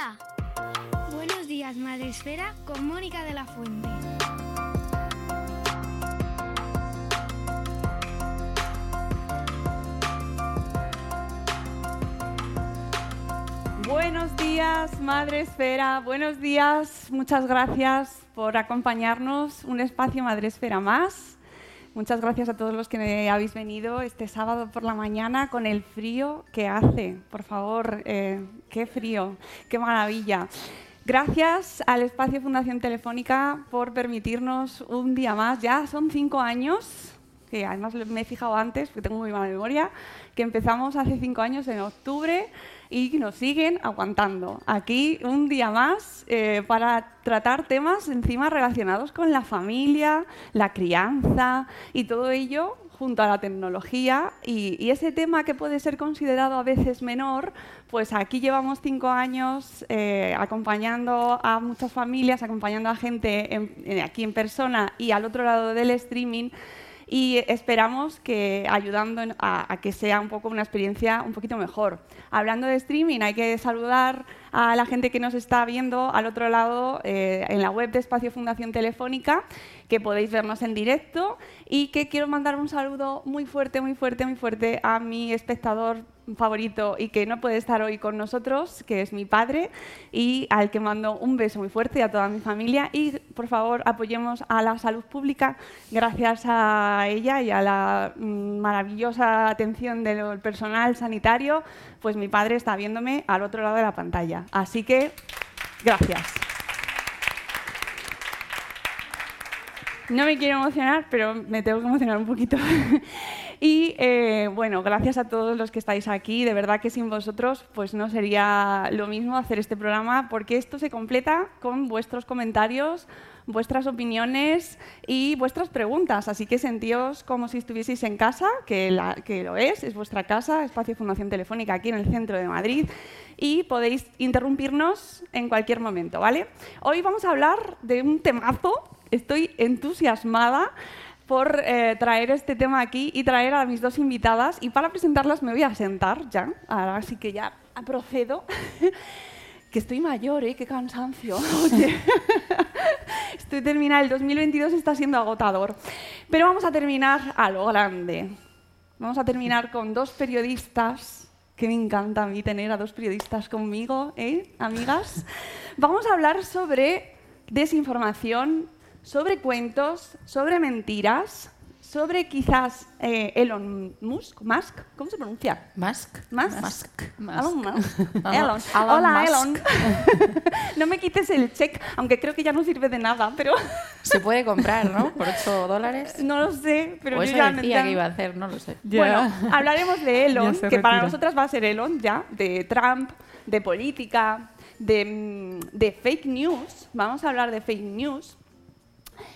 Buenos días, Madre Esfera. Buenos días, Madre Esfera, con Mónica de la Fuente. Buenos días, Madre Esfera. Buenos días. Muchas gracias por acompañarnos. Un espacio Madre Esfera más. Muchas gracias a todos los que habéis venido este sábado por la mañana con el frío que hace. Por favor, eh, qué frío, qué maravilla. Gracias al espacio Fundación Telefónica por permitirnos un día más. Ya son cinco años, que además me he fijado antes, porque tengo muy mala memoria, que empezamos hace cinco años en octubre y nos siguen aguantando. Aquí un día más eh, para tratar temas encima relacionados con la familia, la crianza y todo ello junto a la tecnología y, y, ese tema que puede ser considerado a veces menor, pues aquí llevamos cinco años eh, acompañando a muchas familias, acompañando a gente en, en, aquí en persona y al otro lado del streaming y esperamos que ayudando a, a, que sea un poco una experiencia un poquito mejor. Hablando de streaming, hay que saludar a la gente que nos está viendo al otro lado eh, en la web de Espacio Fundación Telefónica, que podéis vernos en directo y que quiero mandar un saludo muy fuerte, muy fuerte, muy fuerte a mi espectador favorito y que no puede estar hoy con nosotros, que es mi padre, y al que mando un beso muy fuerte a toda mi familia. Y por favor, apoyemos a la salud pública. Gracias a ella y a la mm, maravillosa atención del personal sanitario, pues mi padre está viéndome al otro lado de la pantalla. Así que, gracias. No me quiero emocionar, pero me tengo que emocionar un poquito. Y eh, bueno, gracias a todos los que estáis aquí. De verdad que sin vosotros pues no sería lo mismo hacer este programa porque esto se completa con vuestros comentarios, vuestras opiniones y vuestras preguntas. Así que sentíos como si estuvieseis en casa, que, la, que lo es, es vuestra casa, Espacio Fundación Telefónica aquí en el centro de Madrid. Y podéis interrumpirnos en cualquier momento, ¿vale? Hoy vamos a hablar de un temazo. Estoy entusiasmada por eh, traer este tema aquí y traer a mis dos invitadas. Y para presentarlas me voy a sentar ya, ahora sí que ya procedo. que estoy mayor, ¿eh? Qué cansancio. Oye, estoy terminando. El 2022 está siendo agotador. Pero vamos a terminar a lo grande. Vamos a terminar con dos periodistas, que me encanta a mí tener a dos periodistas conmigo, ¿eh? Amigas. Vamos a hablar sobre desinformación sobre cuentos, sobre mentiras, sobre quizás eh, Elon Musk, Musk, ¿cómo se pronuncia? Musk. Musk. Musk. Elon Musk. Elon. Hola, Musk. Elon. no me quites el check, aunque creo que ya no sirve de nada, pero Se puede comprar, ¿no? Por 8 dólares. no lo sé. Pero o yo eso ya decía que iba a hacer, no lo sé. Bueno, hablaremos de Elon, que para nosotras va a ser Elon ya, de Trump, de política, de, mm, de fake news. Vamos a hablar de fake news.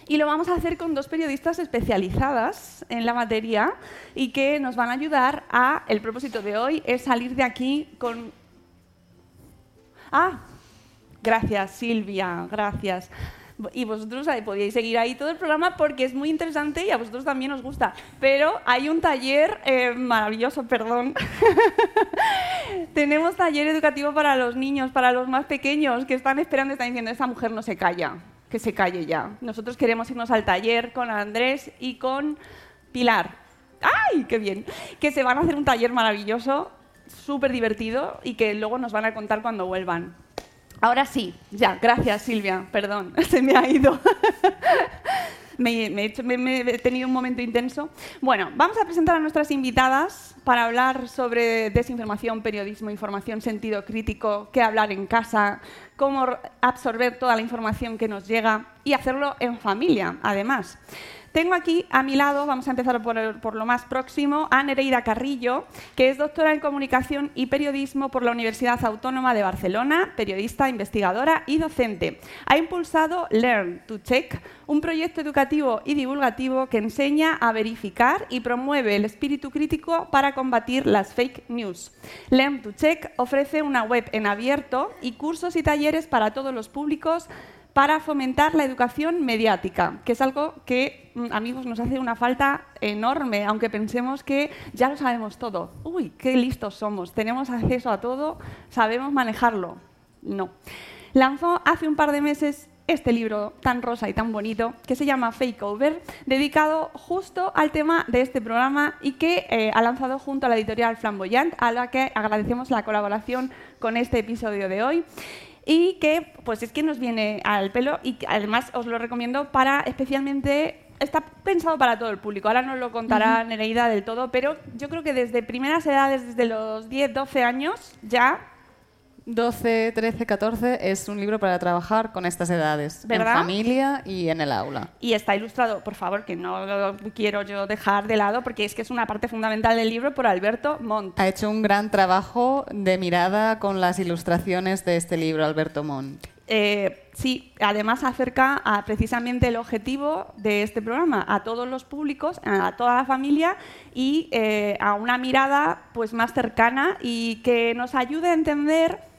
Y lo vamos a hacer con dos periodistas especializadas en la materia y que nos van a ayudar a... El propósito de hoy es salir de aquí con... Ah, gracias Silvia, gracias. Y vosotros ahí podíais seguir ahí todo el programa porque es muy interesante y a vosotros también os gusta. Pero hay un taller eh, maravilloso, perdón. Tenemos taller educativo para los niños, para los más pequeños que están esperando, están diciendo, esta mujer no se calla, que se calle ya. Nosotros queremos irnos al taller con Andrés y con Pilar. ¡Ay, qué bien! Que se van a hacer un taller maravilloso súper divertido y que luego nos van a contar cuando vuelvan. Ahora sí, ya, gracias Silvia, perdón, se me ha ido. Me, he he tenido un momento intenso. Bueno, vamos a presentar a nuestras invitadas para hablar sobre desinformación, periodismo, información, sentido crítico, qué hablar en casa, cómo absorber toda la información que nos llega y hacerlo en familia, además. Tengo aquí a mi lado, vamos a empezar por, lo más próximo, a Nereida Carrillo, que es doctora en Comunicación y Periodismo por la Universidad Autónoma de Barcelona, periodista, investigadora y docente. Ha impulsado Learn to Check, un proyecto educativo y divulgativo que enseña a verificar y promueve el espíritu crítico para combatir las fake news. Learn to Check ofrece una web en abierto y cursos y talleres para todos los públicos para fomentar la educación mediática, que es algo que, mm, amigos, nos hace una falta enorme, aunque pensemos que ya lo sabemos todo. Uy, qué listos somos, tenemos acceso a todo, sabemos manejarlo. No. Lanzó hace un par de meses este libro tan rosa y tan bonito que se llama Fake Over, dedicado justo al tema de este programa y que eh, ha lanzado junto a la editorial Flamboyant, a la que agradecemos la colaboración con este episodio de hoy y que pues es que nos viene al pelo y que además os lo recomiendo para especialmente está pensado para todo el público. Ahora nos lo contará Nereida del todo, pero yo creo que desde primeras edades, desde los 10, 12 años, ya 12, 13, 14 es un libro para trabajar con estas edades, ¿Verdad? en familia y en el aula. y está ilustrado, por favor, que no lo quiero yo dejar de lado porque es que es una parte fundamental del libro por Alberto Montt. Ha hecho un gran trabajo de mirada con las ilustraciones de este libro, Alberto Montt. Eh, sí, además acerca a precisamente el objetivo de este programa, a todos los públicos, a toda la familia y eh, a una mirada pues más cercana y que nos ayude a entender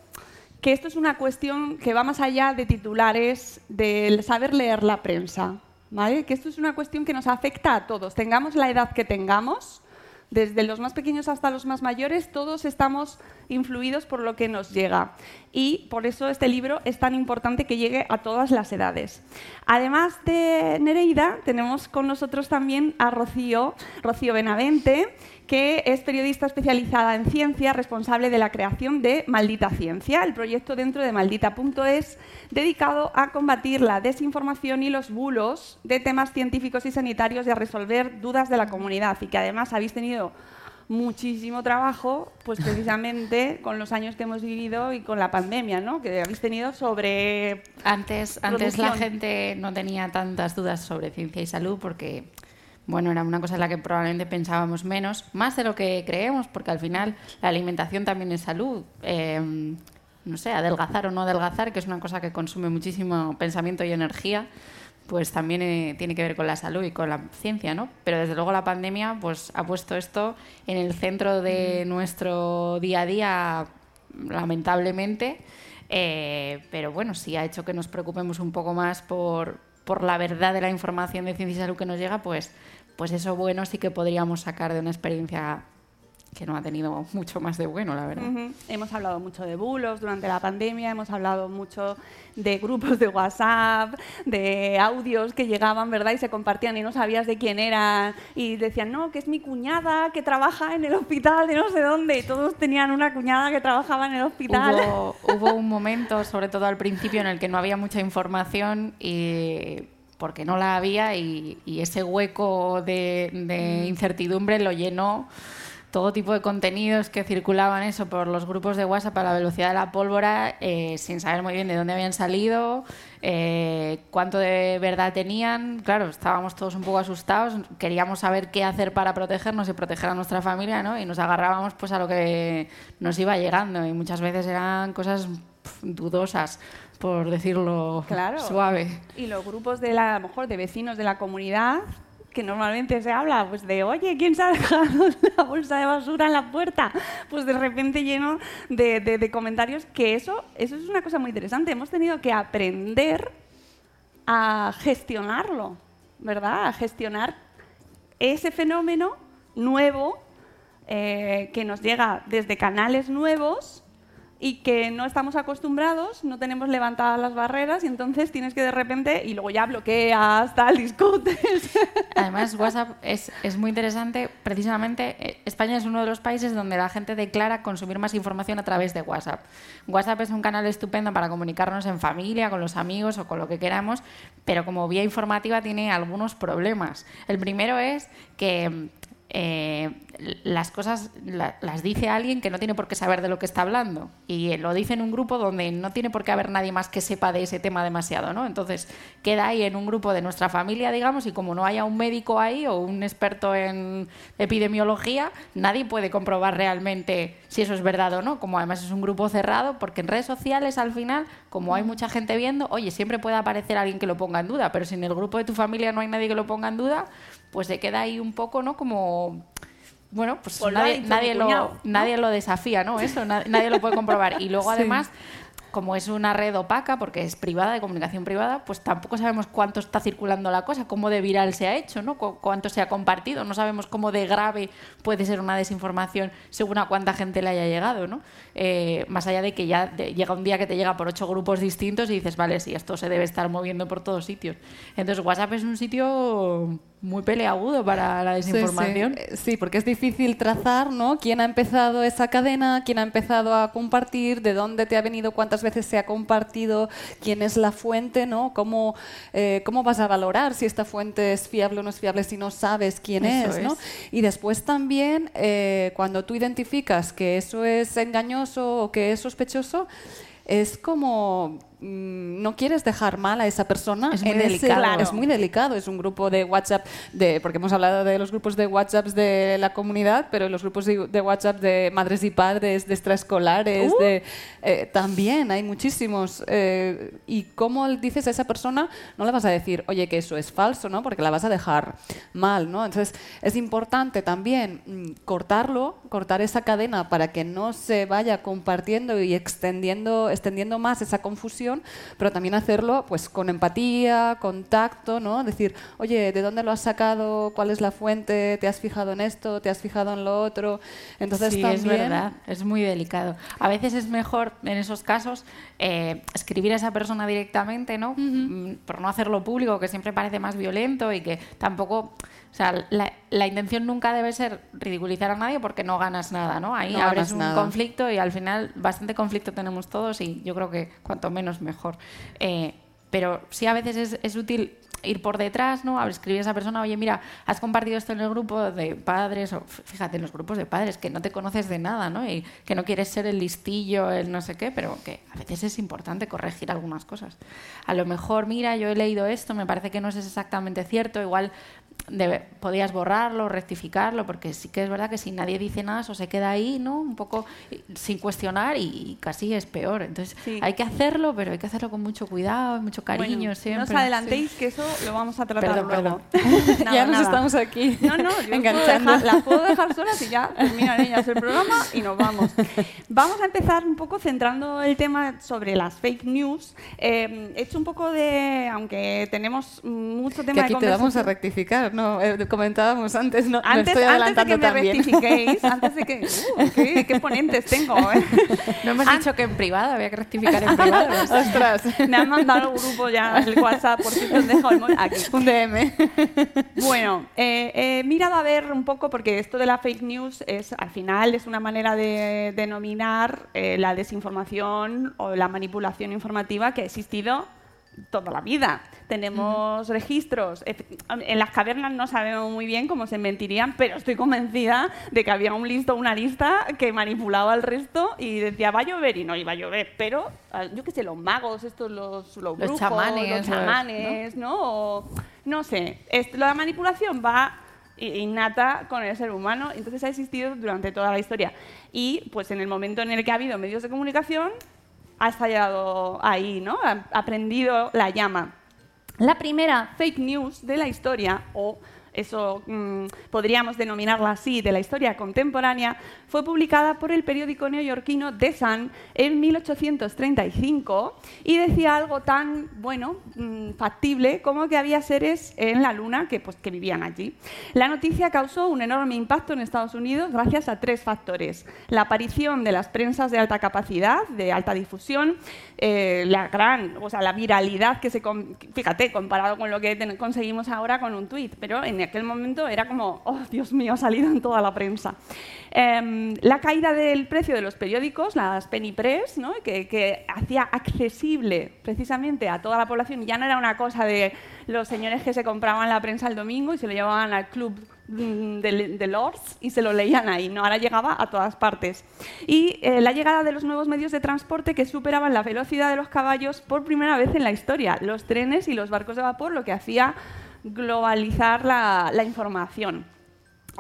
que esto es una cuestión que va más allá de titulares, del saber leer la prensa, ¿vale? Que esto es una cuestión que nos afecta a todos, tengamos la edad que tengamos, desde los más pequeños hasta los más mayores, todos estamos influidos por lo que nos llega. Y por eso este libro es tan importante que llegue a todas las edades. Además de Nereida, tenemos con nosotros también a Rocío, Rocío Benavente, que es periodista especializada en ciencia, responsable de la creación de Maldita Ciencia, el proyecto dentro de maldita.es, dedicado a combatir la desinformación y los bulos de temas científicos y sanitarios y a resolver dudas de la comunidad. Y que además habéis tenido muchísimo trabajo, pues precisamente con los años que hemos vivido y con la pandemia, ¿no? Que habéis tenido sobre Antes, antes la gente no tenía tantas dudas sobre ciencia y salud porque, bueno, era una cosa en la que probablemente pensábamos menos, más de lo que creemos, porque al final la alimentación también es salud. Eh, no sé, adelgazar o no adelgazar, que es una cosa que consume muchísimo pensamiento y energía, pues también eh, tiene que ver con la salud y con la ciencia, ¿no? Pero desde luego la pandemia pues ha puesto esto en el centro de nuestro día a día, lamentablemente. Eh, pero bueno, sí ha hecho que nos preocupemos un poco más por, por la verdad de la información de ciencia y salud que nos llega, pues, pues eso bueno sí que podríamos sacar de una experiencia que no ha tenido mucho más de bueno, la verdad. Hemos hablado mucho de bulos durante la pandemia, hemos hablado mucho de grupos de WhatsApp, de audios que llegaban, ¿verdad? Y se compartían y no sabías de quién eran. Y decían, no, que es mi cuñada que trabaja en el hospital de no sé dónde. Y todos tenían una cuñada que trabajaba en el hospital. Hubo, hubo un momento, sobre todo al principio, en el que no había mucha información y porque no la había y, y ese hueco de, de incertidumbre lo llenó todo tipo de contenidos que circulaban eso por los grupos de WhatsApp a la velocidad de la pólvora eh, sin saber muy bien de dónde habían salido, eh, cuánto de verdad tenían. Claro, estábamos todos un poco asustados, queríamos saber qué hacer para protegernos y proteger a nuestra familia, ¿no? Y nos agarrábamos pues a lo que nos iba llegando y muchas veces eran cosas dudosas, por decirlo Claro. suave. Y los grupos de la, a lo mejor de vecinos de la comunidad, que normalmente se habla pues de, oye, ¿quién se ha dejado la bolsa de basura en la puerta? Pues de repente lleno de, de- de comentarios que eso, eso es una cosa muy interesante. Hemos tenido que aprender a gestionarlo, ¿verdad? A gestionar ese fenómeno nuevo eh, que nos llega desde canales nuevos y que no estamos acostumbrados, no tenemos levantadas las barreras y entonces tienes que de repente, y luego ya bloqueas, tal, discutes. Además, WhatsApp es, es muy interesante. Precisamente, eh, España es uno de los países donde la gente declara consumir más información a través de WhatsApp. WhatsApp es un canal estupendo para comunicarnos en familia, con los amigos o con lo que queramos, pero como vía informativa tiene algunos problemas. El primero es que eh, las cosas las dice alguien que no tiene por qué saber de lo que está hablando y lo dice en un grupo donde no tiene por qué haber nadie más que sepa de ese tema demasiado, ¿no? Entonces queda ahí en un grupo de nuestra familia, digamos, y como no haya un médico ahí o un experto en epidemiología, nadie puede comprobar realmente si eso es verdad o no, como además es un grupo cerrado, porque en redes sociales al final, como hay mucha gente viendo, oye, siempre puede aparecer alguien que lo ponga en duda, pero si en el grupo de tu familia no hay nadie que lo ponga en duda, pues se queda ahí un poco, ¿no? Como bueno, pues, nadie, nadie, lo, nadie lo desafía, ¿no? Eso, nadie, lo puede comprobar. Y luego, además, como es una red opaca, porque es privada, de comunicación privada, pues tampoco sabemos cuánto está circulando la cosa, cómo de viral se ha hecho, ¿no? cuánto se ha compartido. No sabemos cómo de grave puede ser una desinformación según a cuánta gente le haya llegado, ¿no? Eh, más allá de que ya llega un día que te llega por ocho grupos distintos y dices, vale, sí, esto se debe estar moviendo por todos sitios. Entonces, WhatsApp es un sitio muy peleagudo para la desinformación. Eh, sí, porque es difícil trazar, ¿no? ¿Quién ha empezado esa cadena? ¿Quién ha empezado a compartir? ¿De dónde te ha venido? ¿Cuántas veces se ha compartido? ¿Quién es la fuente? ¿no? ¿Cómo, eh, ¿Cómo vas a valorar si esta fuente es fiable o no es fiable si no sabes quién es, ¿no? Y después también, eh, cuando tú identificas que eso es engañoso o que es sospechoso, es como no quieres dejar mal a esa persona. Es muy delicado. Es muy delicado. Es un grupo de WhatsApp, de, porque hemos hablado de los grupos de WhatsApp de la comunidad, pero los grupos de, WhatsApp de madres y padres, de extraescolares, uh. de, eh, también hay muchísimos. Eh, y cómo dices a esa persona, no le vas a decir, oye, que eso es falso, ¿no? porque la vas a dejar mal. ¿no? Entonces, es importante también mm, cortarlo, cortar esa cadena para que no se vaya compartiendo y extendiendo, extendiendo más esa confusión pero también hacerlo pues con empatía, con tacto, ¿no? Decir, oye, ¿de dónde lo has sacado? ¿Cuál es la fuente? ¿Te has fijado en esto? ¿Te has fijado en lo otro? Entonces sí, es verdad, es muy delicado. A veces es mejor en esos casos eh, escribir a esa persona directamente, ¿no? Mm, por no hacerlo público, que siempre parece más violento y que tampoco o sea, la, intención nunca debe ser ridiculizar a nadie porque no ganas nada, ¿no? Ahí abres un conflicto y al final bastante conflicto tenemos todos y yo creo que cuanto menos mejor. Eh, pero sí a veces es, es útil ir por detrás, ¿no? A escribir a esa persona, oye, mira, has compartido esto en el grupo de padres, o fíjate, en los grupos de padres, que no te conoces de nada, ¿no? Y que no quieres ser el listillo, el no sé qué, pero que a veces es importante corregir algunas cosas. A lo mejor, mira, yo he leído esto, me parece que no es exactamente cierto, igual podías borrarlo, rectificarlo, porque sí que es verdad que si nadie dice nada, eso se queda ahí, ¿no? Un poco sin cuestionar y, casi es peor. Entonces hay que hacerlo, pero hay que hacerlo con mucho cuidado, mucho cariño siempre. No os adelantéis que eso lo vamos a tratar luego. ya nos estamos aquí no, no, enganchando. las puedo dejar solas y ya terminan ellas el programa y nos vamos. Vamos a empezar un poco centrando el tema sobre las fake news. Eh, he hecho un poco de, aunque tenemos mucho tema que aquí te vamos a rectificar no, eh, comentábamos antes, no, antes, antes de que me rectifiquéis, antes de que... Uh, qué, ponentes tengo, ¿eh? No hemos dicho que en privado, había que rectificar en privado. Ostras. Me han mandado un grupo ya, el WhatsApp, por si os dejo el móvil. Aquí. Un DM. Bueno, eh, he mirado a ver un poco, porque esto de la fake news es, al final, es una manera de denominar eh, la desinformación o la manipulación informativa que ha existido toda la vida. Tenemos registros. En las cavernas no sabemos muy bien cómo se mentirían, pero estoy convencida de que había un listo, una lista que manipulaba al resto y decía va a llover y no iba a llover. Pero yo qué sé, los magos, estos, los, los, brujos, chamanes, los chamanes, ¿no? ¿no? sé. la manipulación va innata con el ser humano, entonces ha existido durante toda la historia. Y pues en el momento en el que ha habido medios de comunicación, ha estallado ahí, ¿no? Ha aprendido la llama. La primera fake news de la historia, o eso mm, podríamos denominarla así, de la historia contemporánea, fue publicada por el periódico neoyorquino The Sun en 1835 y decía algo tan, bueno, mm, factible como que había seres en la Luna que, pues, que vivían allí. La noticia causó un enorme impacto en Estados Unidos gracias a tres factores. La aparición de las prensas de alta capacidad, de alta difusión, eh, la gran, o sea, la viralidad que se, fíjate, comparado con lo que conseguimos ahora con un tuit, pero en aquel momento era como, oh, Dios mío, ha salido en toda la prensa. Em, la caída del precio de los periódicos, las penny press, que, hacía accesible precisamente a toda la población, ya no era una cosa de los señores que se compraban la prensa el domingo y se lo llevaban al club mm, de, Lords y se lo leían ahí. No, ahora llegaba a todas partes. Y eh, la llegada de los nuevos medios de transporte que superaban la velocidad de los caballos por primera vez en la historia. Los trenes y los barcos de vapor, lo que hacía globalizar la información.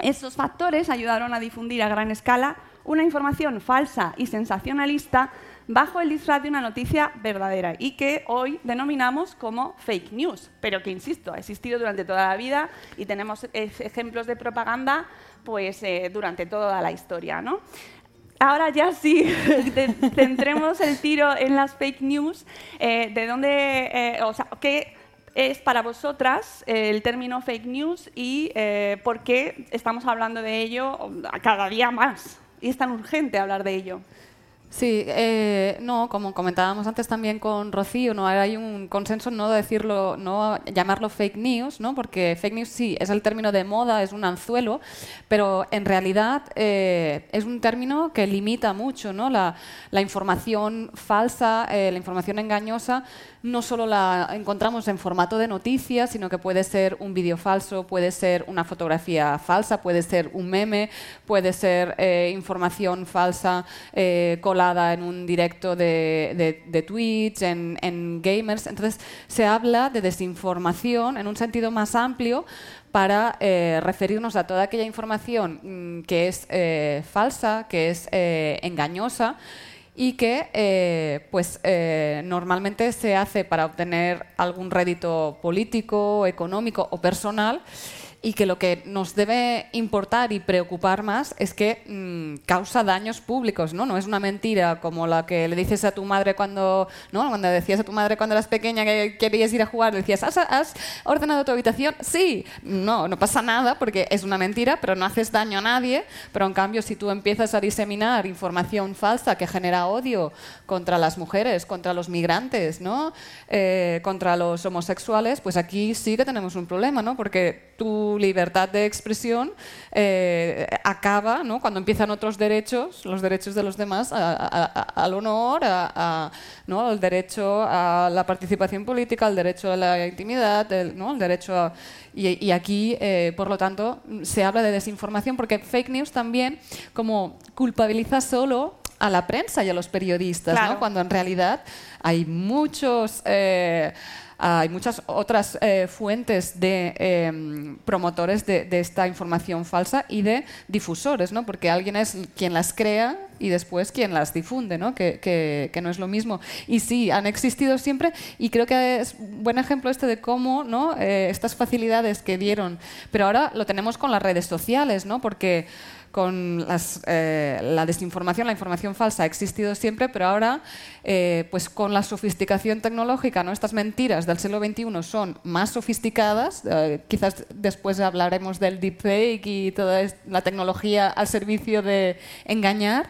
Esos factores ayudaron a difundir a gran escala una información falsa y sensacionalista bajo el disfraz de una noticia verdadera y que hoy denominamos como fake news, pero que, insisto, ha existido durante toda la vida y tenemos ejemplos de propaganda pues, eh, durante toda la historia. ¿no? Ahora ya sí, centremos el tiro en las fake news, eh, de dónde, eh, o sea, qué es para vosotras el término fake news y por qué estamos hablando de ello cada día más y es tan urgente hablar de ello. Sí, eh, no, como comentábamos antes también con Rocío, no hay un consenso no decirlo, no llamarlo fake news, ¿no? porque fake news sí es el término de moda, es un anzuelo, pero en realidad eh, es un término que limita mucho, ¿no? La, información falsa, eh, la información engañosa no solo la encontramos en formato de noticias, sino que puede ser un vídeo falso, puede ser una fotografía falsa, puede ser un meme, puede ser información falsa eh, colada en un directo de, de, Twitch, en, gamers. Entonces, se habla de desinformación en un sentido más amplio para eh, referirnos a toda aquella información mm, que es falsa, que es engañosa y que eh, pues, eh, normalmente se hace para obtener algún rédito político, económico o personal y que lo que nos debe importar y preocupar más es que mm, causa daños públicos, ¿no? No es una mentira como la que le dices a tu madre cuando, ¿no? Cuando decías a tu madre cuando eras pequeña que querías ir a jugar, decías, ¿Has, ordenado tu habitación? Sí. No, no pasa nada porque es una mentira, pero no haces daño a nadie. Pero en cambio, si tú empiezas a diseminar información falsa que genera odio contra las mujeres, contra los migrantes, ¿no? Eh, contra los homosexuales, pues aquí sí que tenemos un problema, ¿no? Porque tú libertad de expresión eh, acaba ¿no? cuando empiezan otros derechos, los derechos de los demás, al honor, ¿no? al derecho a la participación política, al derecho a la intimidad, el, ¿no? derecho a... Y, aquí, eh, por lo tanto, se habla de desinformación porque fake news también como culpabiliza solo a la prensa y a los periodistas, ¿no? cuando en realidad hay muchos... Eh, hay muchas otras eh, fuentes de em, promotores de, esta información falsa y de difusores, ¿no? porque alguien es quien las crea y después quien las difunde, ¿no? Que, que, no es lo mismo. Y sí, han existido siempre y creo que es un buen ejemplo este de cómo ¿no? Eh, estas facilidades que dieron, pero ahora lo tenemos con las redes sociales, ¿no? porque con eh, la desinformación, la información falsa ha existido siempre, pero ahora, eh, pues con la sofisticación tecnológica, ¿no? estas mentiras del siglo XXI son más sofisticadas. Eh, quizás después hablaremos del deepfake y toda la tecnología al servicio de engañar.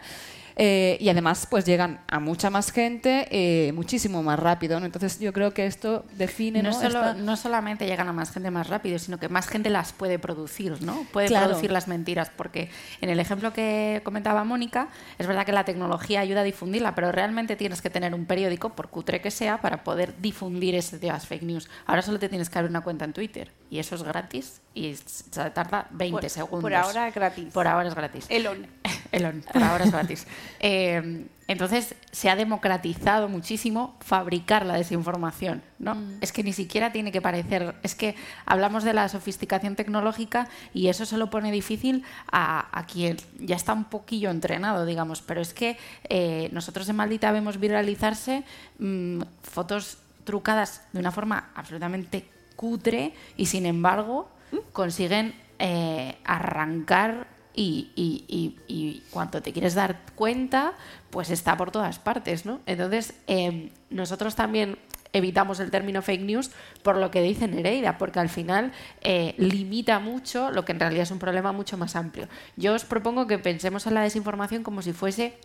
Eh, y además pues llegan a mucha más gente eh, muchísimo más rápido. Entonces yo creo que esto define... No, no solamente llegan a más gente más rápido, sino que más gente las puede producir, ¿no? Puede producir las mentiras, porque en el ejemplo que comentaba Mónica, es verdad que la tecnología ayuda a difundirla, pero realmente tienes que tener un periódico, por cutre que sea, para poder difundir ese de las fake news. Ahora solo te tienes que abrir una cuenta en Twitter y eso es gratis y se tarda 20 segundos. Por ahora es gratis. Por ahora es gratis. Elon. Elon, por ahora es gratis. Eh, entonces se ha democratizado muchísimo fabricar la desinformación. ¿no? Mm. Es que ni siquiera tiene que parecer. Es que hablamos de la sofisticación tecnológica y eso se lo pone difícil a, quien ya está un poquillo entrenado, digamos. Pero es que eh, nosotros en Maldita vemos viralizarse mm, fotos trucadas de una forma absolutamente cutre y sin embargo consiguen eh, arrancar y, y, te quieres dar cuenta, pues está por todas partes, ¿no? Entonces, eh, nosotros también evitamos el término fake news por lo que dice Nereida, porque al final eh, limita mucho lo que en realidad es un problema mucho más amplio. Yo os propongo que pensemos en la desinformación como si fuese,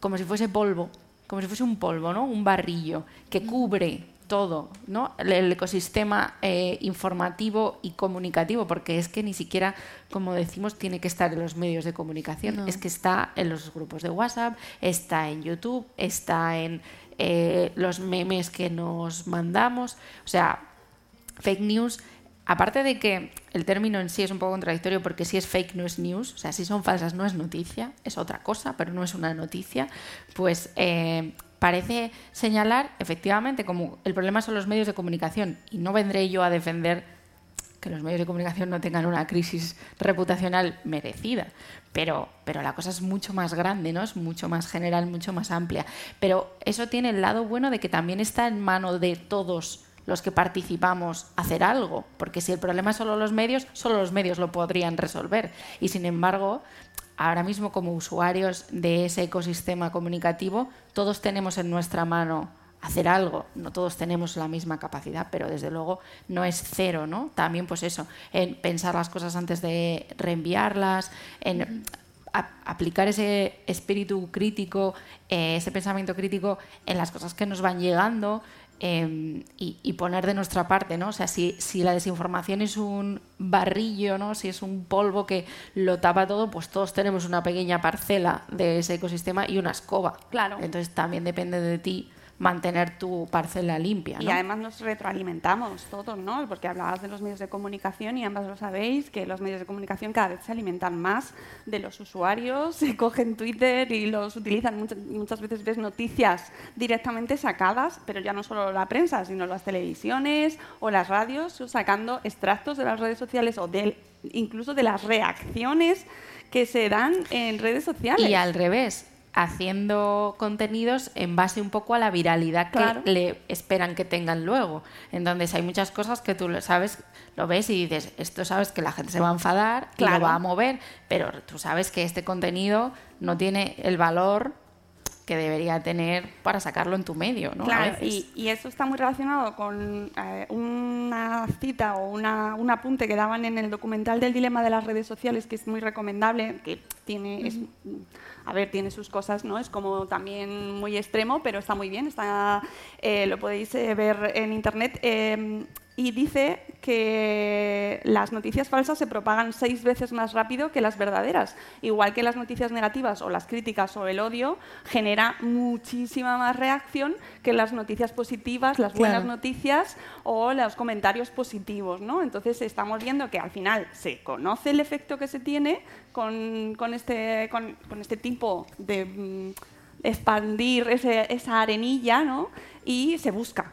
como si fuese polvo, como si fuese un polvo, ¿no? Un barrillo que cubre todo, ¿no? El ecosistema eh, informativo y comunicativo, porque es que ni siquiera, como decimos, tiene que estar en los medios de comunicación, No. es que está en los grupos de WhatsApp, está en YouTube, está en eh, los memes que nos mandamos, o sea, fake news. Aparte de que el término en sí es un poco contradictorio porque si es fake no es news, o sea, si son falsas no es noticia, es otra cosa, pero no es una noticia, pues eh, parece señalar efectivamente como el problema son los medios de comunicación y no vendré yo a defender que los medios de comunicación no tengan una crisis reputacional merecida. Pero, pero la cosa es mucho más grande, ¿no? Es mucho más general, mucho más amplia. Pero eso tiene el lado bueno de que también está en mano de todos los que participamos hacer algo. Porque si el problema es solo los medios, solo los medios lo podrían resolver. Y sin embargo, ahora mismo como usuarios de ese ecosistema comunicativo, todos tenemos en nuestra mano hacer algo. No todos tenemos la misma capacidad, pero desde luego no es cero, ¿no? También pues eso, en pensar las cosas antes de reenviarlas, en aplicar ese espíritu crítico, eh, ese pensamiento crítico en las cosas que nos van llegando eh, y, y poner de nuestra parte, ¿no? O sea, si, si la desinformación es un barrillo, ¿no? Si es un polvo que lo tapa todo, pues todos tenemos una pequeña parcela de ese ecosistema y una escoba. Claro. Entonces también depende de ti mantener tu parcela limpia, Y además nos retroalimentamos todos, ¿no? Porque hablabas de los medios de comunicación y ambas lo sabéis, que los medios de comunicación cada vez se alimentan más de los usuarios, se cogen Twitter y los utilizan. Muchas, muchas veces ves noticias directamente sacadas, pero ya no solo la prensa, sino las televisiones o las radios, sacando extractos de las redes sociales o del, incluso de las reacciones que se dan en redes sociales. Y al revés, haciendo contenidos en base un poco a la viralidad que le esperan que tengan luego. Entonces hay muchas cosas que tú lo sabes, lo ves y dices, esto sabes que la gente se va a enfadar y Claro. lo va a mover, pero tú sabes que este contenido no tiene el valor que debería tener para sacarlo en tu medio, ¿no? Claro, y eso está muy relacionado con eh, una cita o una, un apunte que daban en el documental del dilema de las redes sociales, que es muy recomendable, que tiene, es- a ver, tiene sus cosas, ¿no? Es como también muy extremo, pero está muy bien, está, eh, lo podéis eh, ver en internet. Y dice que las noticias falsas se propagan seis veces más rápido que las verdaderas. Igual que las noticias negativas o las críticas o el odio genera muchísima más reacción que las noticias positivas, las buenas Claro. noticias o los comentarios positivos. ¿no? Entonces estamos viendo que al final se conoce el efecto que se tiene con, con este, con, con este tipo de mm, expandir ese- esa arenilla ¿no? y se busca.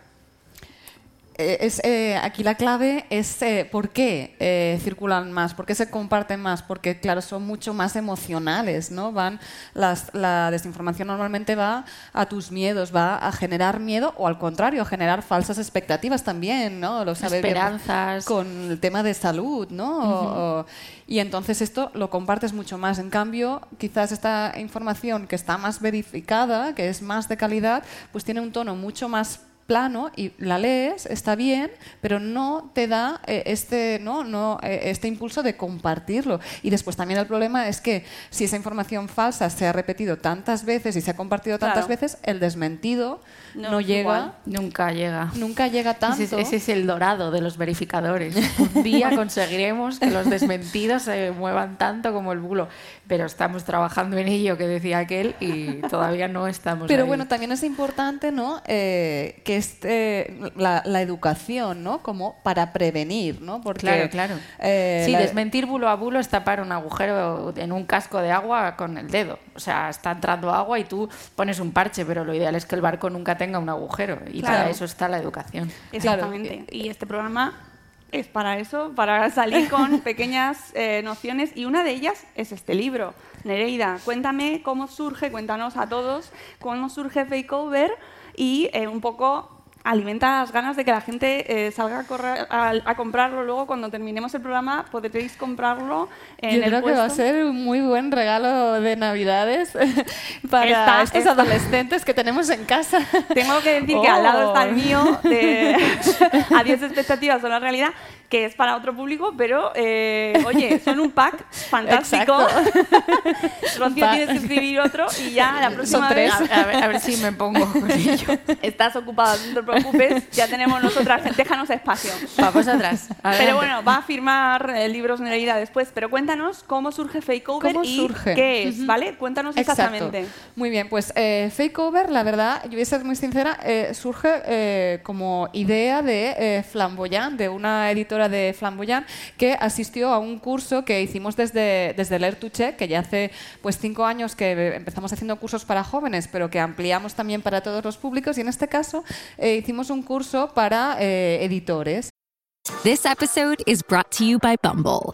Eh, es, eh, aquí la clave es eh, por qué eh, circulan más, por qué se comparten más, porque claro, son mucho más emocionales, ¿no? Van, las, la desinformación normalmente va a tus miedos, va a generar miedo o al contrario, a generar falsas expectativas también, ¿no? Lo sabe bien Esperanzas. con el tema de salud, ¿no? O- o- y entonces esto lo compartes mucho más. En cambio, quizás esta información que está más verificada, que es más de calidad, pues tiene un tono mucho más plano y la lees, está bien, pero no te da eh, este, ¿no? No, eh, este impulso de compartirlo. Y después también el problema es que si esa información falsa se ha repetido tantas veces y se ha compartido tantas Claro. veces, el desmentido No llega, igual. Nunca llega. nunca llega tanto. Ese es, ese es el dorado de los verificadores. Un día conseguiremos que los desmentidos se muevan tanto como el bulo. Pero estamos trabajando en ello, que decía aquel, y todavía no estamos Pero ahí. bueno, también es importante, ¿no? Eh, que este, la, la educación, ¿no? Como para prevenir, ¿no? Porque, Claro, claro. eh, sí, la- desmentir bulo a bulo es tapar un agujero en un casco de agua con el dedo. O sea, está entrando agua y tú pones un parche, pero lo ideal es que el barco nunca tenga un agujero. Y Claro. para eso está la educación. Claro. Exactamente. Y este programa es para eso, para salir con pequeñas eh, nociones. Y una de ellas es este libro. Nereida, cuéntame cómo surge, cuéntanos a todos cómo surge Fakeover y eh, un poco alimenta las ganas de que la gente eh, salga a, correr, a, a comprarlo. Luego, cuando terminemos el programa, podréis comprarlo en Yo el creo que va a puesto. ser un muy buen regalo de Navidades para estos adolescentes que tenemos en casa. Tengo que decir que al lado está el Oh. mío de Adiós expectativas son la realidad, que es para otro público, pero eh, oye, son un pack fantástico. Rocío tienes que escribir otro y ya la próxima Son tres. vez A, a ver, a ver si me pongo con ello. estás ocupada, no te preocupes, ya tenemos nosotras, déjanos espacio. Vosotras. Adelante. Pero bueno, va a firmar eh, libros Nereida después, pero cuéntanos cómo surge Fakeover ¿Cómo y surge? qué es, ¿vale? Cuéntanos exactamente. Exacto. Muy bien, pues eh, Fakeover, la verdad, yo voy a ser muy sincera, eh, surge eh, como idea de eh, Flamboyant, de una de Flamboyant, que asistió a un curso que hicimos desde, desde to Check, que ya hace pues cinco años que empezamos haciendo cursos para jóvenes, pero que ampliamos también para todos los públicos, y en este caso eh, hicimos un curso para eh, editores. This episode is brought to you by Bumble.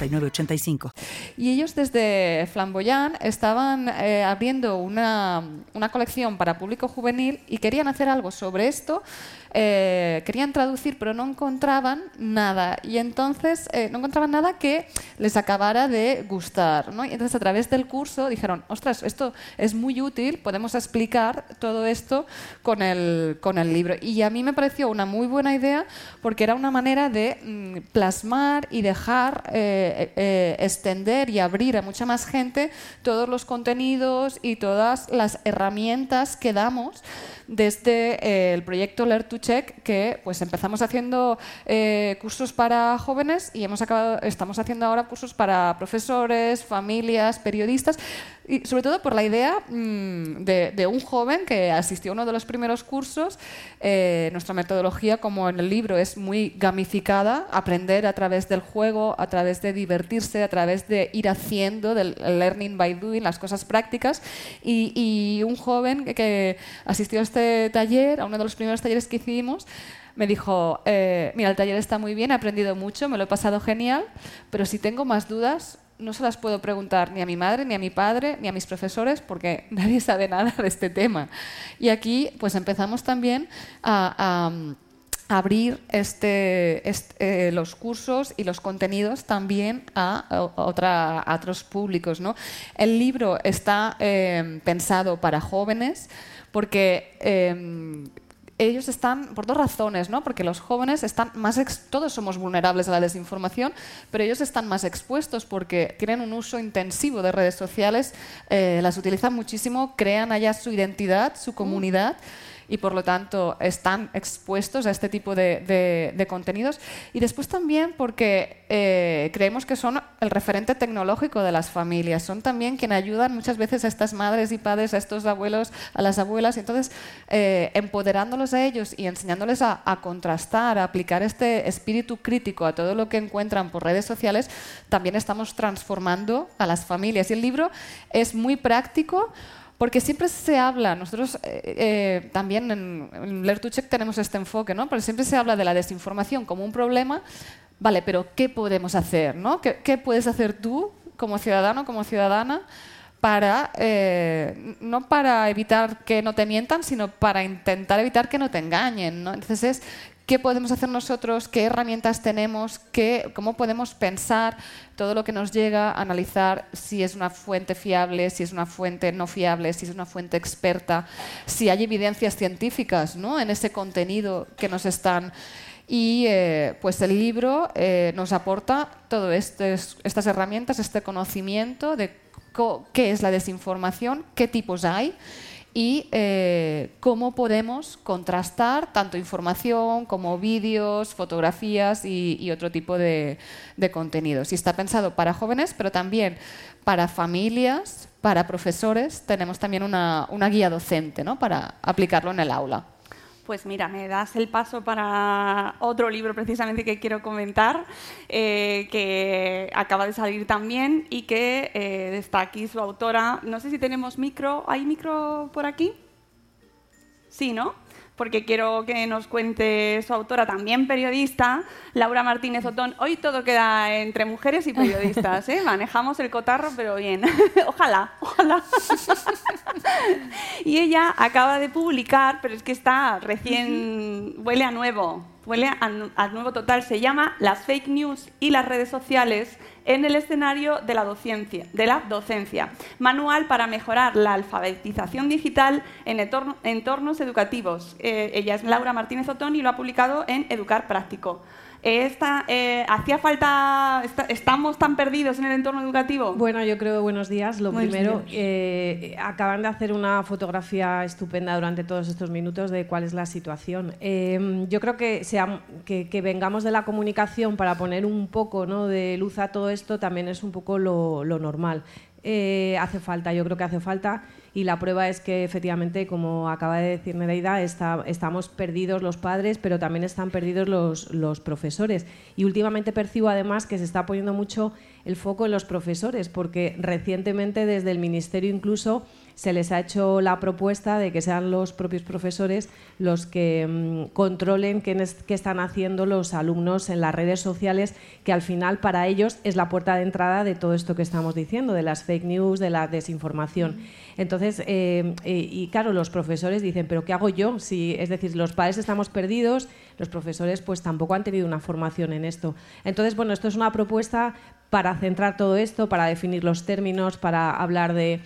906985. Y ellos desde Flamboyant estaban eh, abriendo una, una colección para público juvenil y querían hacer algo sobre esto. Eh, querían traducir, pero no encontraban nada. Y entonces eh, no encontraban nada que les acabara de gustar. Y entonces a través del curso dijeron, ostras, esto es muy útil, podemos explicar todo esto con el, con el libro. Y a mí me pareció una muy buena idea porque era una manera de mm, plasmar y dejar eh, extender y abrir a mucha más gente todos los contenidos y todas las herramientas que damos desde eh, el proyecto Learn to Check, que pues empezamos haciendo eh, cursos para jóvenes y hemos acabado, estamos haciendo ahora cursos para profesores, familias, periodistas, y sobre todo por la idea mm, de, de un joven que asistió a uno de los primeros cursos. Eh, nuestra metodología, como en el libro, es muy gamificada, aprender a través del juego, a través de divertirse, a través de ir haciendo, del learning by doing, las cosas prácticas. Y, y un joven que, que asistió a este taller, a uno de los primeros talleres que hicimos, me dijo, eh, mira, el taller está muy bien, he aprendido mucho, me lo he pasado genial, pero si tengo más dudas, no se las puedo preguntar ni a mi madre, ni a mi padre, ni a mis profesores, porque nadie sabe nada de este tema. Y aquí, pues empezamos también a... abrir este, este, eh, los cursos y los contenidos también a, otra, otros públicos. ¿no? El libro está eh, pensado para jóvenes porque eh, ellos están por dos razones, ¿no? Porque los jóvenes están más ex- todos somos vulnerables a la desinformación, pero ellos están más expuestos porque tienen un uso intensivo de redes sociales, eh, las utilizan muchísimo, crean allá su identidad, su comunidad y por lo tanto están expuestos a este tipo de, de- contenidos. Y después también porque eh, creemos que son el referente tecnológico de las familias, son también quien ayudan muchas veces a estas madres y padres, a estos abuelos, a las abuelas, entonces eh, empoderándolos a ellos y enseñándoles a, a contrastar, a aplicar este espíritu crítico a todo lo que encuentran por redes sociales, también estamos transformando a las familias. Y el libro es muy práctico. Porque siempre se habla, nosotros eh, eh, también en, en tenemos este enfoque, ¿no? Porque siempre se habla de la desinformación como un problema, vale, pero ¿qué podemos hacer? ¿no? ¿Qué, qué puedes hacer tú como ciudadano, como ciudadana, para, eh, no para evitar que no te mientan, sino para intentar evitar que no te engañen? ¿no? Entonces es, ¿qué podemos hacer nosotros? ¿Qué herramientas tenemos? ¿Qué, ¿Cómo podemos pensar todo lo que nos llega, analizar si es una fuente fiable, si es una fuente no fiable, si es una fuente experta, si hay evidencias científicas ¿no? en ese contenido que nos están... Y eh, pues el libro eh, nos aporta todas estas herramientas, este conocimiento de qué es la desinformación, qué tipos hay y eh, cómo podemos contrastar tanto información como vídeos, fotografías y, otro tipo de, contenidos. Y está pensado para jóvenes, pero también para familias, para profesores. Tenemos también una, una guía docente ¿no? para aplicarlo en el aula. Pues mira, me das el paso para otro libro precisamente que quiero comentar, eh, que acaba de salir también y que eh, está aquí su autora. No sé si tenemos micro. ¿Hay micro por aquí? Sí, ¿no? Porque quiero que nos cuente su autora, también periodista, Laura Martínez Otón. Hoy todo queda entre mujeres y periodistas, ¿eh? manejamos el cotarro, pero bien. ojalá, ojalá. y ella acaba de publicar, pero es que está recién, huele a nuevo, huele a, nuevo total, se llama Las fake news y las redes sociales en el escenario de la, docencia, de la docencia. Manual para mejorar la alfabetización digital en entornos educativos. Eh, ella es Laura Martínez Otón y lo ha publicado en Educar Práctico. Esta, eh, ¿Hacía falta, estamos tan perdidos en el entorno educativo? Bueno, yo creo, buenos días. Lo primero, eh, acaban de hacer una fotografía estupenda durante todos estos minutos de cuál es la situación. Em, yo creo que, sea, que, vengamos de la comunicación para poner un poco ¿no? de luz a todo esto también es un poco lo, lo normal. Eh, hace falta, yo creo que hace falta y la prueba es que efectivamente, como acaba de decir Nereida, estamos perdidos los padres, pero también están perdidos los, los profesores. Y últimamente percibo además que se está poniendo mucho el foco en los profesores, porque recientemente desde el Ministerio incluso se les ha hecho la propuesta de que sean los propios profesores los que mm, controlen qué, están haciendo los alumnos en las redes sociales, que al final para ellos es la puerta de entrada de todo esto que estamos diciendo, de las fake news, de la desinformación. Entonces, eh, eh, y claro, los profesores dicen, pero ¿qué hago yo? Si, es decir, los padres estamos perdidos, los profesores pues tampoco han tenido una formación en esto. Entonces, bueno, esto es una propuesta para centrar todo esto, para definir los términos, para hablar de,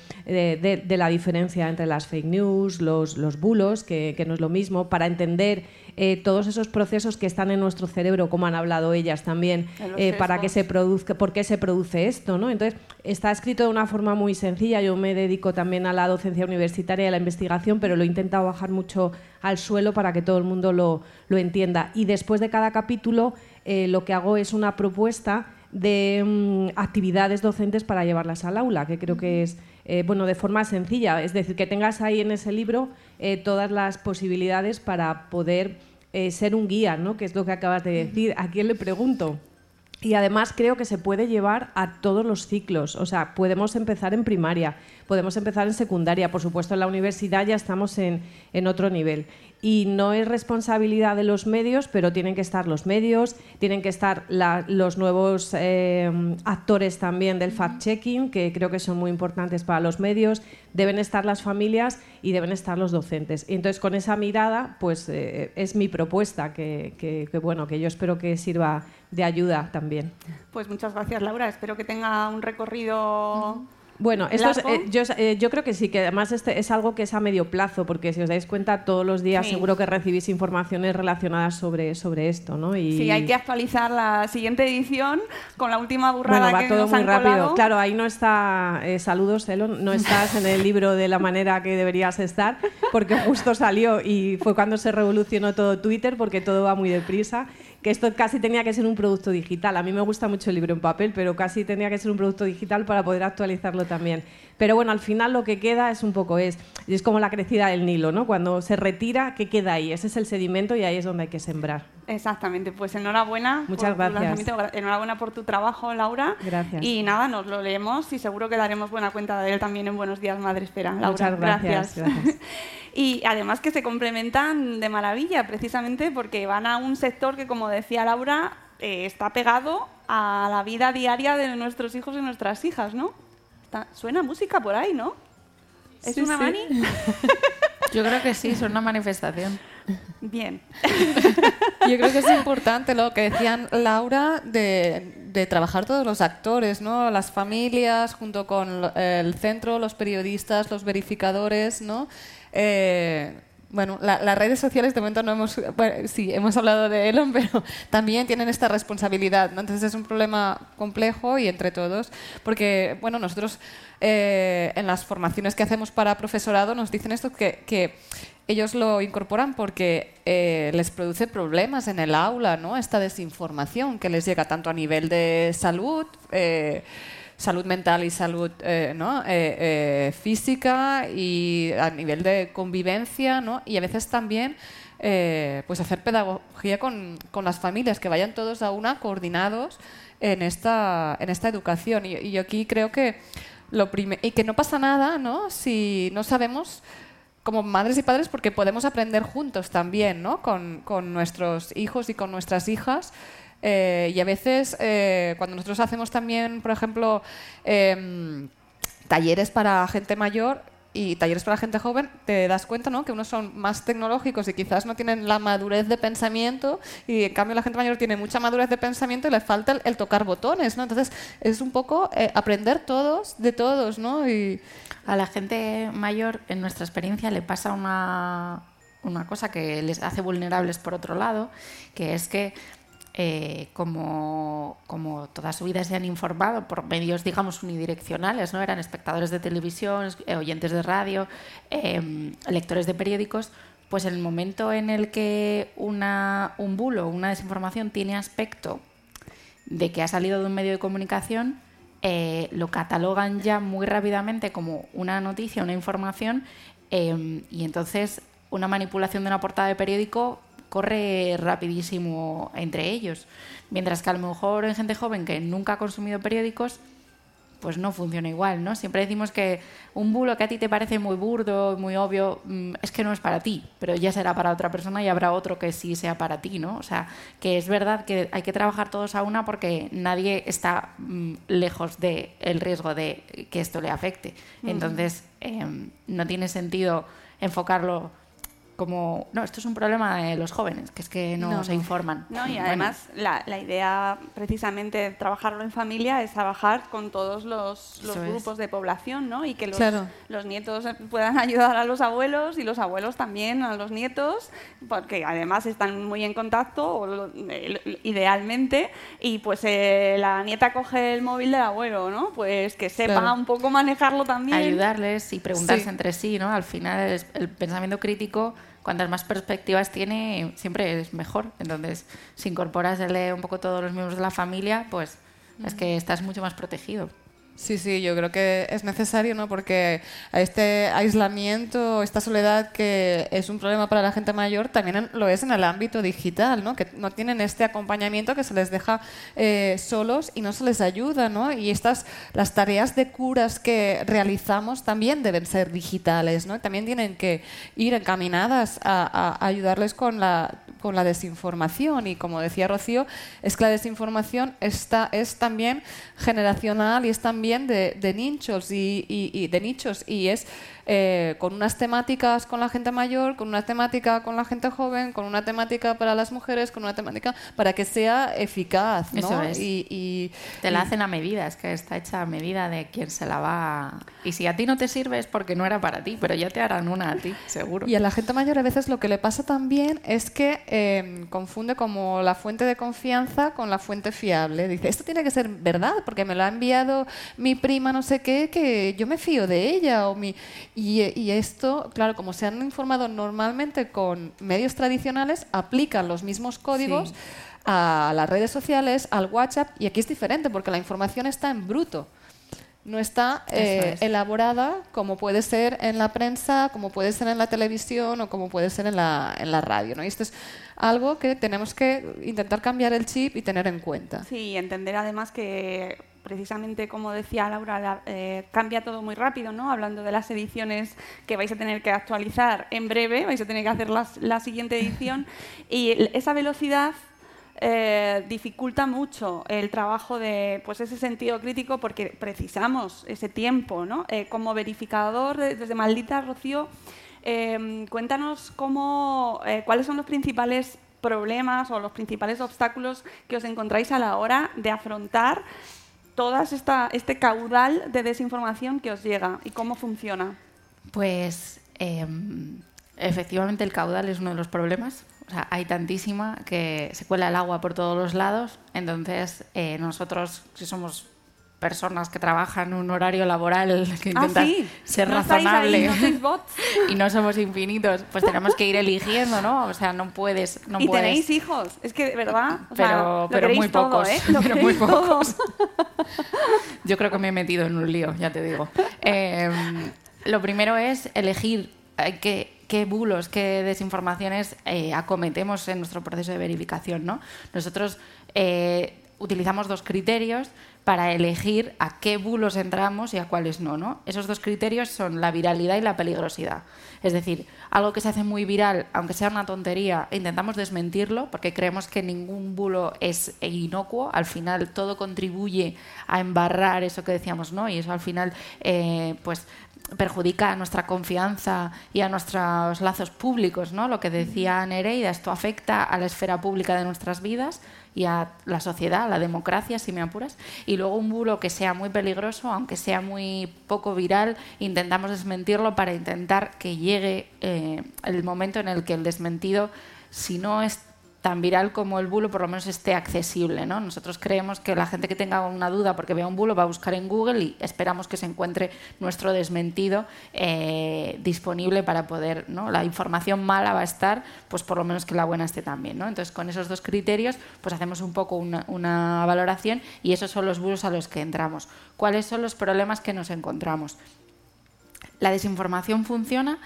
la diferencia entre las fake news, los, bulos, que, no es lo mismo, para entender eh, todos esos procesos que están en nuestro cerebro, como han hablado ellas también, eh, para que se produzca, por qué se produce esto. ¿no? Entonces, está escrito de una forma muy sencilla. Yo me dedico también a la docencia universitaria y a la investigación, pero lo he intentado bajar mucho al suelo para que todo el mundo lo, entienda. Y después de cada capítulo, eh, lo que hago es una propuesta de mm, actividades docentes para llevarlas al aula, que creo que es eh, bueno de forma sencilla, es decir, que tengas ahí en ese libro eh, todas las posibilidades para poder eh, ser un guía, ¿no? que es lo que acabas de decir. ¿A quién le pregunto? Y además creo que se puede llevar a todos los ciclos. O sea, podemos empezar en primaria, podemos empezar en secundaria, por supuesto en la universidad ya estamos en, en otro nivel y no es responsabilidad de los medios, pero tienen que estar los medios, tienen que estar los nuevos eh, actores también del fact-checking, que creo que son muy importantes para los medios, deben estar las familias y deben estar los docentes. Y entonces, con esa mirada, pues eh, es mi propuesta, que, bueno, que yo espero que sirva de ayuda también. Pues muchas gracias, Laura. Espero que tenga un recorrido... Bueno, esto eh, yo, eh, yo, creo que sí, que además este es algo que es a medio plazo, porque si os dais cuenta, todos los días seguro que recibís informaciones relacionadas sobre, sobre esto, ¿no? Y... Sí, hay que actualizar la siguiente edición con la última burrada bueno, va todo muy rápido. Claro, ahí no está, eh, saludos, Elon, no estás en el libro de la manera que deberías estar, porque justo salió y fue cuando se revolucionó todo Twitter, porque todo va muy deprisa que esto casi tenía que ser un producto digital. A mí me gusta mucho el libro en papel, pero casi tenía que ser un producto digital para poder actualizarlo también. Pero bueno, al final lo que queda es un poco es, es como la crecida del Nilo, ¿no? Cuando se retira, ¿qué queda ahí? Ese es el sedimento y ahí es donde hay que sembrar. Exactamente, pues enhorabuena. Muchas gracias. Enhorabuena por tu trabajo, Laura. Gracias. Y nada, nos lo leemos y seguro que daremos buena cuenta de él también en Buenos Días, Madre Espera. Laura, Muchas gracias. gracias. y además que se complementan de maravilla, precisamente porque van a un sector que, como decía Laura, eh, está pegado a la vida diaria de nuestros hijos y nuestras hijas, ¿no? suena música por ahí, ¿no? ¿Es una mani? Yo creo que sí, es una manifestación. Bien. Yo creo que es importante lo que decían Laura de, trabajar todos los actores, ¿no? Las familias, junto con el centro, los periodistas, los verificadores, ¿no? Eh, bueno, las redes sociales de momento no hemos, sí, hemos hablado de Elon, pero también tienen esta responsabilidad. Entonces es un problema complejo y entre todos, porque, bueno, nosotros eh, en las formaciones que hacemos para profesorado nos dicen esto, que, ellos lo incorporan porque eh, les produce problemas en el aula, ¿no? Esta desinformación que les llega tanto a nivel de salud, salud mental y salud eh, ¿no? física y a nivel de convivencia, ¿no? Y a veces también pues hacer pedagogía con, con, las familias, que vayan todos a una coordinados en esta, en esta educación. Y, y yo aquí creo que lo y que no pasa nada, ¿no? Si no sabemos como madres y padres porque podemos aprender juntos también, ¿no? Con, con nuestros hijos y con nuestras hijas. Eh, y a veces, eh, cuando nosotros hacemos también, por ejemplo, em, talleres para gente mayor y talleres para gente joven, te das cuenta ¿no? que unos son más tecnológicos y quizás no tienen la madurez de pensamiento y en cambio la gente mayor tiene mucha madurez de pensamiento y le falta el, tocar botones. ¿no? Entonces es un poco eh, aprender todos de todos. ¿no? Y, a la gente mayor, en nuestra experiencia, le pasa una, una cosa que les hace vulnerables por otro lado, que es que eh, como, como, toda su vida se han informado por medios, digamos, unidireccionales, ¿no? Eran espectadores de televisión, eh, oyentes de radio, em, lectores de periódicos, pues en el momento en el que una, un bulo, una desinformación tiene aspecto de que ha salido de un medio de comunicación, eh, lo catalogan ya muy rápidamente como una noticia, una información, em, y entonces una manipulación de una portada de periódico corre rapidísimo entre ellos. Mientras que a lo mejor en gente joven que nunca ha consumido periódicos, pues no funciona igual, ¿no? Siempre decimos que un bulo que a ti te parece muy burdo, muy obvio, mm, es que no es para ti, pero ya será para otra persona y habrá otro que sí sea para ti, ¿no? O sea, que es verdad que hay que trabajar todos a una porque nadie está mm, lejos del el riesgo de que esto le afecte. Entonces, em, no tiene sentido enfocarlo como, no, esto es un problema de los jóvenes, que es que no, se informan. No, y además la, la, idea precisamente de trabajarlo en familia es trabajar con todos los, los grupos de población, ¿no? Y que los, los, nietos puedan ayudar a los abuelos y los abuelos también a los nietos, porque además están muy en contacto, idealmente, y pues eh, la nieta coge el móvil del abuelo, ¿no? Pues que sepa un poco manejarlo también. Ayudarles y preguntarse entre sí, ¿no? Al final el pensamiento crítico cuantas más perspectivas tiene, siempre es mejor. Entonces, si incorporas un poco todos los miembros de la familia, pues es que estás mucho más protegido. Sí, sí, yo creo que es necesario, ¿no? Porque este aislamiento, esta soledad que es un problema para la gente mayor, también lo es en el ámbito digital, ¿no? Que no tienen este acompañamiento que se les deja eh, solos y no se les ayuda, ¿no? Y estas, las tareas de curas que realizamos también deben ser digitales, ¿no? También tienen que ir encaminadas a, ayudarles con la, con la desinformación. Y como decía Rocío, es que la desinformación está, es también generacional y es también de, nichos y, y, de nichos y es eh, con unas temáticas con la gente mayor, con una temática con la gente joven, con una temática para las mujeres, con una temática para que sea eficaz. ¿no? Y, te la hacen a medida, es que está hecha a medida de quién se la va. Y si a ti no te sirve es porque no era para ti, pero ya te harán una a ti, seguro. Y a la gente mayor a veces lo que le pasa también es que em, confunde como la fuente de confianza con la fuente fiable. Dice, esto tiene que ser verdad porque me lo ha enviado mi prima no sé qué, que yo me fío de ella o mi y, esto, claro, como se han informado normalmente con medios tradicionales, aplican los mismos códigos a las redes sociales, al WhatsApp, y aquí es diferente porque la información está en bruto. No está eh, elaborada como puede ser en la prensa, como puede ser en la televisión o como puede ser en la, en la radio. ¿no? Y esto es algo que tenemos que intentar cambiar el chip y tener en cuenta. Sí, entender además que precisamente como decía Laura, eh, cambia todo muy rápido, ¿no? Hablando de las ediciones que vais a tener que actualizar en breve, vais a tener que hacer la siguiente edición y esa velocidad eh, dificulta mucho el trabajo de pues ese sentido crítico porque precisamos ese tiempo, ¿no? Eh, como verificador desde Maldita Rocío, cuéntanos cómo, cuáles son los principales problemas o los principales obstáculos que os encontráis a la hora de afrontar todo este caudal de desinformación que os llega y cómo funciona? Pues em, Efectivamente, el caudal es uno de los problemas. O sea, hay tantísima que se cuela el agua por todos los lados. Entonces, eh, nosotros, si somos personas que trabajan un horario laboral que Ah, intentan sí. ser ¿No ahí, razonable no y no somos infinitos, pues tenemos que ir eligiendo, ¿no? O sea, no puedes, no y puedes. tenéis hijos, es que verdad, o sea, pero, lo pero muy todo, pocos, ¿eh? Lo pero muy pocos. Yo creo que me he metido en un lío, ya te digo. Eh, lo primero es elegir eh, qué, qué bulos, qué desinformaciones eh, acometemos en nuestro proceso de verificación. ¿no? Nosotros eh, utilizamos dos criterios para elegir a qué bulos entramos y a cuáles no, no. Esos dos criterios son la viralidad y la peligrosidad. Es decir, algo que se hace muy viral, aunque sea una tontería, intentamos desmentirlo porque creemos que ningún bulo es inocuo. Al final todo contribuye a embarrar eso que decíamos, ¿no? Y eso al final, eh, pues perjudica a nuestra confianza y a nuestros lazos públicos, ¿no? Lo que decía Nereida, esto afecta a la esfera pública de nuestras vidas y a la sociedad, a la democracia, si me apuras. Y luego un bulo que sea muy peligroso, aunque sea muy poco viral, intentamos desmentirlo para intentar que llegue eh, el momento en el que el desmentido, si no es tan viral como el bulo, por lo menos esté accesible. ¿no? Nosotros creemos que la gente que tenga una duda porque vea un bulo va a buscar en Google y esperamos que se encuentre nuestro desmentido eh, disponible para poder, ¿no? la información mala va a estar, pues por lo menos que la buena esté también. ¿no? Entonces con esos dos criterios pues hacemos un poco una, una valoración y esos son los bulos a los que entramos. ¿Cuáles son los problemas que nos encontramos? La desinformación funciona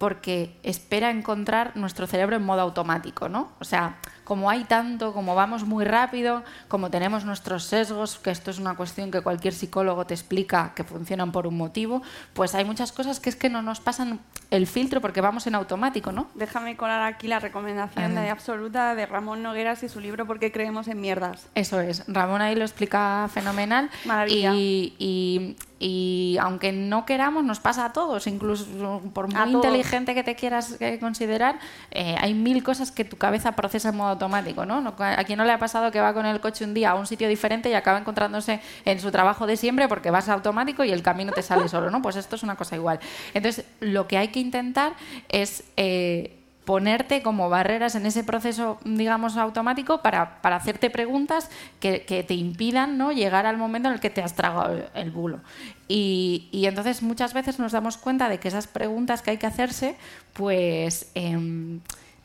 porque espera encontrar nuestro cerebro en modo automático, ¿no? O sea, como hay tanto, como vamos muy rápido, como tenemos nuestros sesgos, que esto es una cuestión que cualquier psicólogo te explica que funcionan por un motivo, pues hay muchas cosas que es que no nos pasan el filtro porque vamos en automático, ¿no? Déjame colar aquí la recomendación de absoluta de Ramón Nogueras y su libro ¿Por qué creemos en mierdas? Eso es. Ramón ahí lo explica fenomenal. Maravilla. Y, y- y aunque no queramos, nos pasa a todos. Incluso por muy A todos. inteligente que te quieras eh, considerar, eh, hay mil cosas que tu cabeza procesa en modo automático. ¿no? ¿A quién no le ha pasado que va con el coche un día a un sitio diferente y acaba encontrándose en su trabajo de siempre porque vas automático y el camino te sale solo? ¿no? Pues esto es una cosa igual. Entonces, lo que hay que intentar es... eh, ponerte como barreras en ese proceso, digamos, automático para, hacerte preguntas que, te impidan ¿no? llegar al momento en el que te has tragado el, bulo. Y, y entonces muchas veces nos damos cuenta de que esas preguntas que hay que hacerse, pues... em,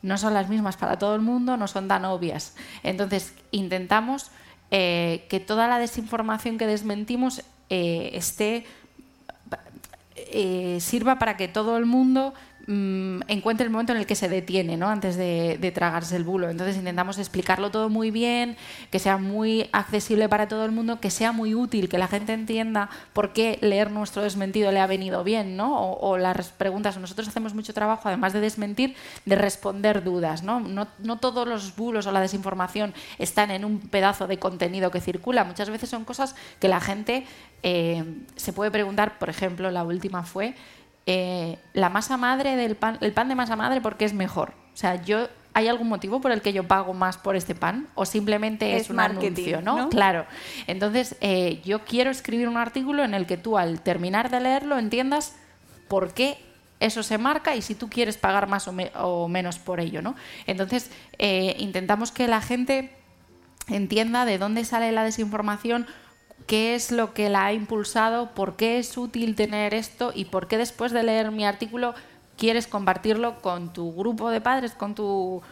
no son las mismas para todo el mundo, no son tan obvias. Entonces, intentamos eh, que toda la desinformación que desmentimos eh, esté eh, sirva para que todo el mundo mm, encuentre el momento en el que se detiene, ¿no? Antes de, tragarse el bulo. Entonces intentamos explicarlo todo muy bien, que sea muy accesible para todo el mundo, que sea muy útil, que la gente entienda por qué leer nuestro desmentido le ha venido bien, ¿no? O, las preguntas. Nosotros hacemos mucho trabajo, además de desmentir, de responder dudas, ¿no? No, no todos los bulos o la desinformación están en un pedazo de contenido que circula. Muchas veces son cosas que la gente eh, se puede preguntar, por ejemplo, la última fue eh, la masa madre del pan, el pan de masa madre, ¿por qué es mejor? O sea, yo ¿hay algún motivo por el que yo pago más por este pan? ¿O simplemente es, Es un anuncio, ¿no? ¿no? Claro. Entonces, eh, yo quiero escribir un artículo en el que tú, al terminar de leerlo, entiendas por qué eso se marca y si tú quieres pagar más o, me- o menos por ello, ¿no? Entonces, eh, intentamos que la gente entienda de dónde sale la desinformación, qué es lo que la ha impulsado, por qué es útil tener esto y por qué después de leer mi artículo quieres compartirlo con tu grupo de padres, con tu,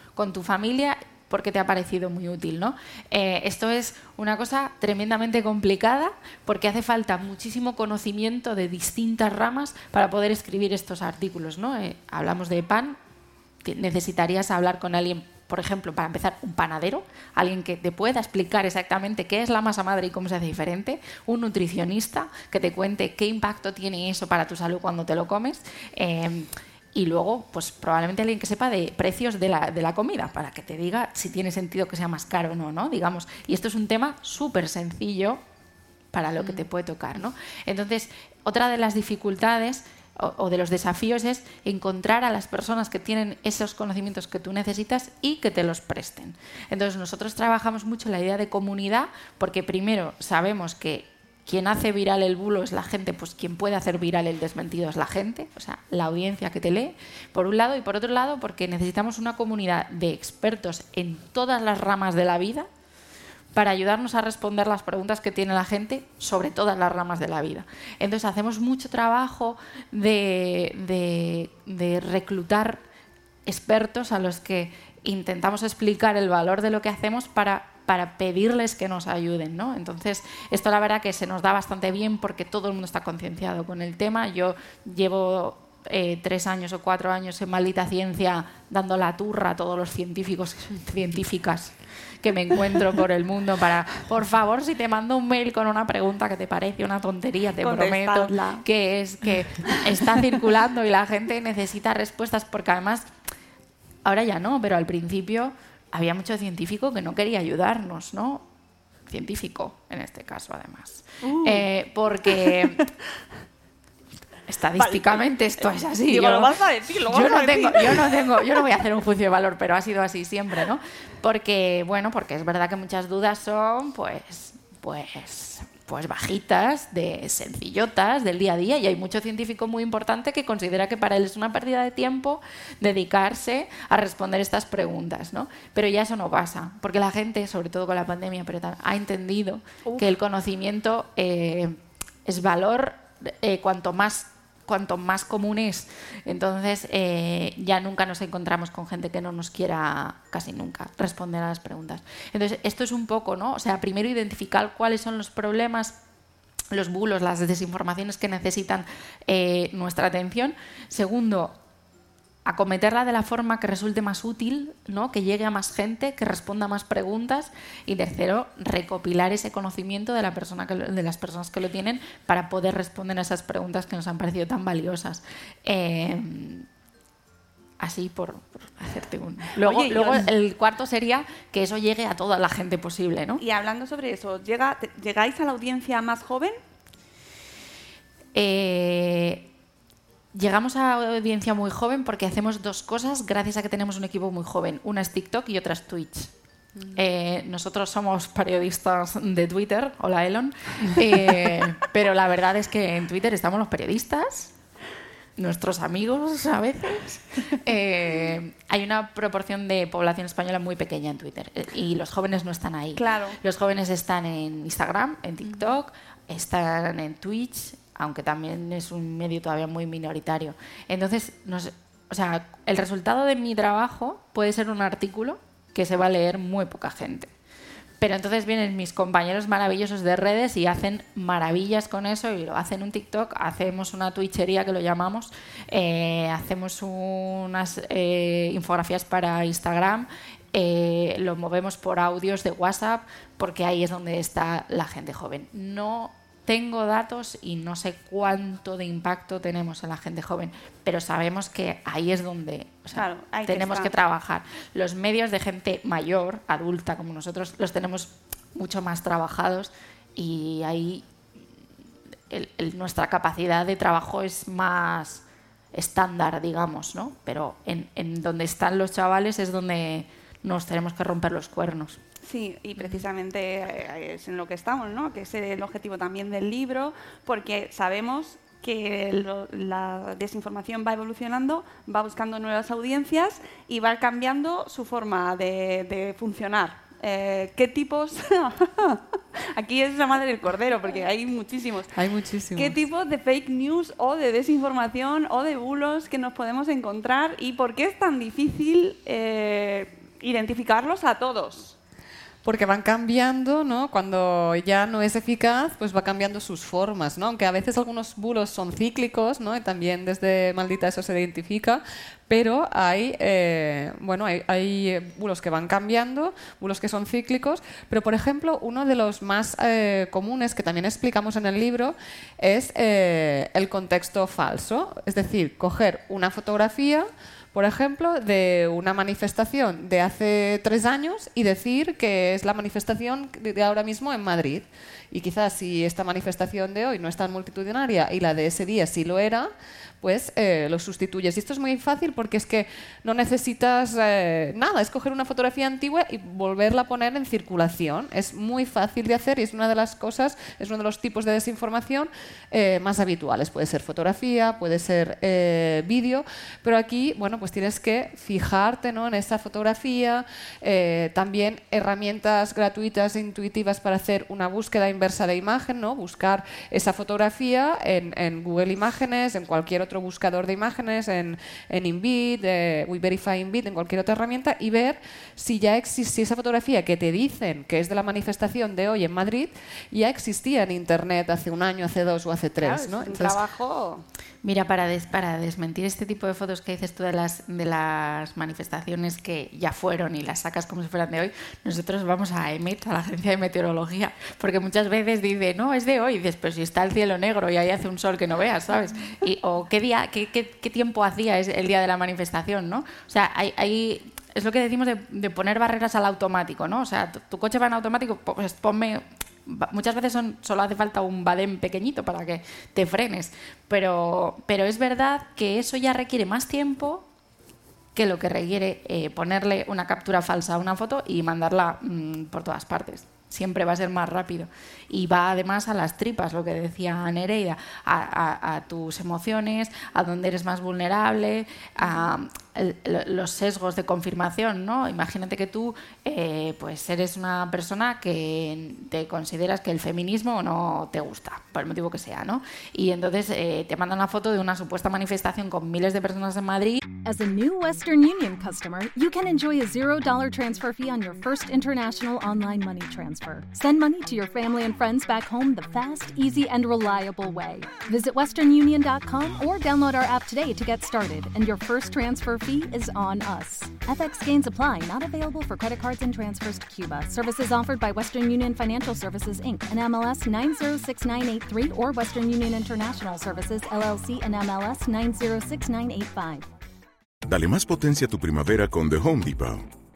familia porque te ha parecido muy útil, ¿no? Eh, esto es una cosa tremendamente complicada porque hace falta muchísimo conocimiento de distintas ramas para poder escribir estos artículos, ¿no? Eh, hablamos de pan, necesitarías hablar con alguien, por ejemplo, para empezar, un panadero, alguien que te pueda explicar exactamente qué es la masa madre y cómo se hace diferente, un nutricionista que te cuente qué impacto tiene eso para tu salud cuando te lo comes. eh, y luego, pues probablemente alguien que sepa de precios de la, de la comida, para que te diga si tiene sentido que sea más caro o no, ¿no? Digamos. Y esto es un tema súper sencillo para lo que te puede tocar, ¿no? Entonces, otra de las dificultades o, de los desafíos es encontrar a las personas que tienen esos conocimientos que tú necesitas y que te los presten. Entonces, nosotros trabajamos mucho la idea de comunidad porque primero sabemos que quien hace viral el bulo es la gente, pues quien puede hacer viral el desmentido es la gente, o sea, la audiencia que te lee, por un lado, y por otro lado, porque necesitamos una comunidad de expertos en todas las ramas de la vida para ayudarnos a responder las preguntas que tiene la gente sobre todas las ramas de la vida. Entonces hacemos mucho trabajo de, reclutar expertos a los que intentamos explicar el valor de lo que hacemos para para pedirles que nos ayuden. ¿no? Entonces, esto la verdad que se nos da bastante bien porque todo el mundo está concienciado con el tema. Yo llevo eh, tres años o cuatro años en maldita ciencia dando la turra a todos los científicos científicas que me encuentro por el mundo para, por favor, si te mando un mail con una pregunta que te parece una tontería, te prometo que es que está circulando y la gente necesita respuestas porque además, ahora ya no, pero al principio había mucho científico que no quería ayudarnos, ¿no? Científico, en este caso, además. Uh. Eh, porque estadísticamente esto es así. yo, lo vas a decir, lo yo no tengo, yo no tengo, yo no voy a hacer un juicio de valor, pero ha sido así siempre, ¿no? Porque, bueno, porque es verdad que muchas dudas son, pues, pues pues bajitas, de sencillotas, del día a día, y hay mucho científico muy importante que considera que para él es una pérdida de tiempo dedicarse a responder estas preguntas, ¿no? Pero ya eso no pasa, porque la gente, sobre todo con la pandemia, pero ha entendido que el conocimiento eh, es valor eh, cuanto más cuanto más común es. Entonces, eh, ya nunca nos encontramos con gente que no nos quiera, casi nunca, responder a las preguntas. Entonces, esto es un poco, ¿no? O sea, primero identificar cuáles son los problemas los bulos, las desinformaciones que necesitan eh, nuestra atención. Segundo, acometerla de la forma que resulte más útil, ¿no? que llegue a más gente, que responda a más preguntas y tercero, recopilar ese conocimiento de, la persona de las personas que lo tienen para poder responder a esas preguntas que nos han parecido tan valiosas. Eh, así por, hacerte un... Luego, luego el cuarto sería que eso llegue a toda la gente posible. ¿no? Y hablando sobre eso, ¿llega, ¿llegáis a la audiencia más joven? Eh, Llegamos a audiencia muy joven porque hacemos dos cosas gracias a que tenemos un equipo muy joven. Una es TikTok y otra es Twitch. Mm. Eh, nosotros somos periodistas de Twitter, hola Elon, eh, pero la verdad es que en Twitter estamos los periodistas, nuestros amigos a veces. Eh, hay una proporción de población española muy pequeña en Twitter y los jóvenes no están ahí. Claro. Los jóvenes están en Instagram, en TikTok, están en Twitch, aunque también es un medio todavía muy minoritario. Entonces, o sea, el resultado de mi trabajo puede ser un artículo que se va a leer muy poca gente. Pero entonces vienen mis compañeros maravillosos de redes y hacen maravillas con eso y lo hacen un TikTok, hacemos una twitchería que lo llamamos, eh, hacemos unas eh, infografías para Instagram, eh, lo movemos por audios de WhatsApp porque ahí es donde está la gente joven. No tengo datos y no sé cuánto de impacto tenemos en la gente joven, pero sabemos que ahí es donde tenemos que, trabajar. Los medios de gente mayor, adulta como nosotros, los tenemos mucho más trabajados y ahí nuestra capacidad de trabajo es más estándar, digamos, ¿no? Pero en, en donde están los chavales es donde nos tenemos que romper los cuernos. Sí, y precisamente eh, es en lo que estamos, ¿no? que es el objetivo también del libro, porque sabemos que la desinformación va evolucionando, va buscando nuevas audiencias y va cambiando su forma de, funcionar. Eh, ¿Qué tipos? Aquí es la madre del cordero, porque hay muchísimos. Hay muchísimos. ¿Qué tipos de fake news o de desinformación o de bulos que nos podemos encontrar y por qué es tan difícil eh, identificarlos a todos? Porque van cambiando, ¿no? Cuando ya no es eficaz, pues va cambiando sus formas, ¿no? Aunque a veces algunos bulos son cíclicos, ¿no? Y también desde Maldita eso se identifica, pero hay, eh, bueno, hay, hay, bulos que van cambiando, bulos que son cíclicos, pero por ejemplo, uno de los más eh, comunes que también explicamos en el libro es eh, el contexto falso, es decir, coger una fotografía por ejemplo, de una manifestación de hace tres años y decir que es la manifestación de ahora mismo en Madrid. Y quizás si esta manifestación de hoy no es tan multitudinaria y la de ese día sí lo era, pues eh, lo sustituyes. Y esto es muy fácil porque es que no necesitas eh, nada, es coger una fotografía antigua y volverla a poner en circulación. Es muy fácil de hacer y es una de las cosas, es uno de los tipos de desinformación eh, más habituales. Puede ser fotografía, puede ser vídeo, pero aquí, bueno, pues tienes que fijarte ¿no? en esa fotografía, también herramientas gratuitas e intuitivas para hacer una búsqueda inversa de imagen, ¿no? buscar esa fotografía en, en Google Imágenes, en cualquier otro buscador de imágenes, en, en InVid, eh, We Verify InVid, en cualquier otra herramienta, y ver si ya existe esa fotografía que te dicen que es de la manifestación de hoy en Madrid, ya existía en Internet hace un año, hace dos o hace tres. ¿no? trabajo Mira, para, para desmentir este tipo de fotos que dices tú de las, de las manifestaciones que ya fueron y las sacas como si fueran de hoy, nosotros vamos a EMET, a la agencia de meteorología, porque muchas veces dice, no, es de hoy, dices, pero si está el cielo negro y ahí hace un sol que no veas, ¿sabes? Y, o qué día, qué, qué, tiempo hacía es el día de la manifestación, ¿no? O sea, hay, es lo que decimos de, poner barreras al automático, ¿no? O sea, tu, tu coche va en automático, pues ponme muchas veces son, solo hace falta un badén pequeñito para que te frenes, pero, pero es verdad que eso ya requiere más tiempo que lo que requiere eh, ponerle una captura falsa a una foto y mandarla mm, por todas partes. Siempre va a ser más rápido. Y va además a las tripas, lo que decía Nereida, a, tus emociones, a donde eres más vulnerable, a, los sesgos de confirmación, ¿no? Imagínate que tú eh, pues eres una persona que te consideras que el feminismo no te gusta, por el motivo que sea, ¿no? Y entonces eh, te mandan una foto de una supuesta manifestación con miles de personas en Madrid. As a Western Union customer, you enjoy a $0 transfer fee on your first international online. Send money to your family and friends back home the fast, easy, and reliable way. Visit westernunion.com or download our app today to get started, and your first transfer fee is on us. FX gains apply, not available for credit cards and transfers to Cuba. Services offered by Western Union Financial Services Inc. and MLS 906983 or Western Union International Services LLC and MLS 906985. Dale más potencia a tu primavera con The Home Depot.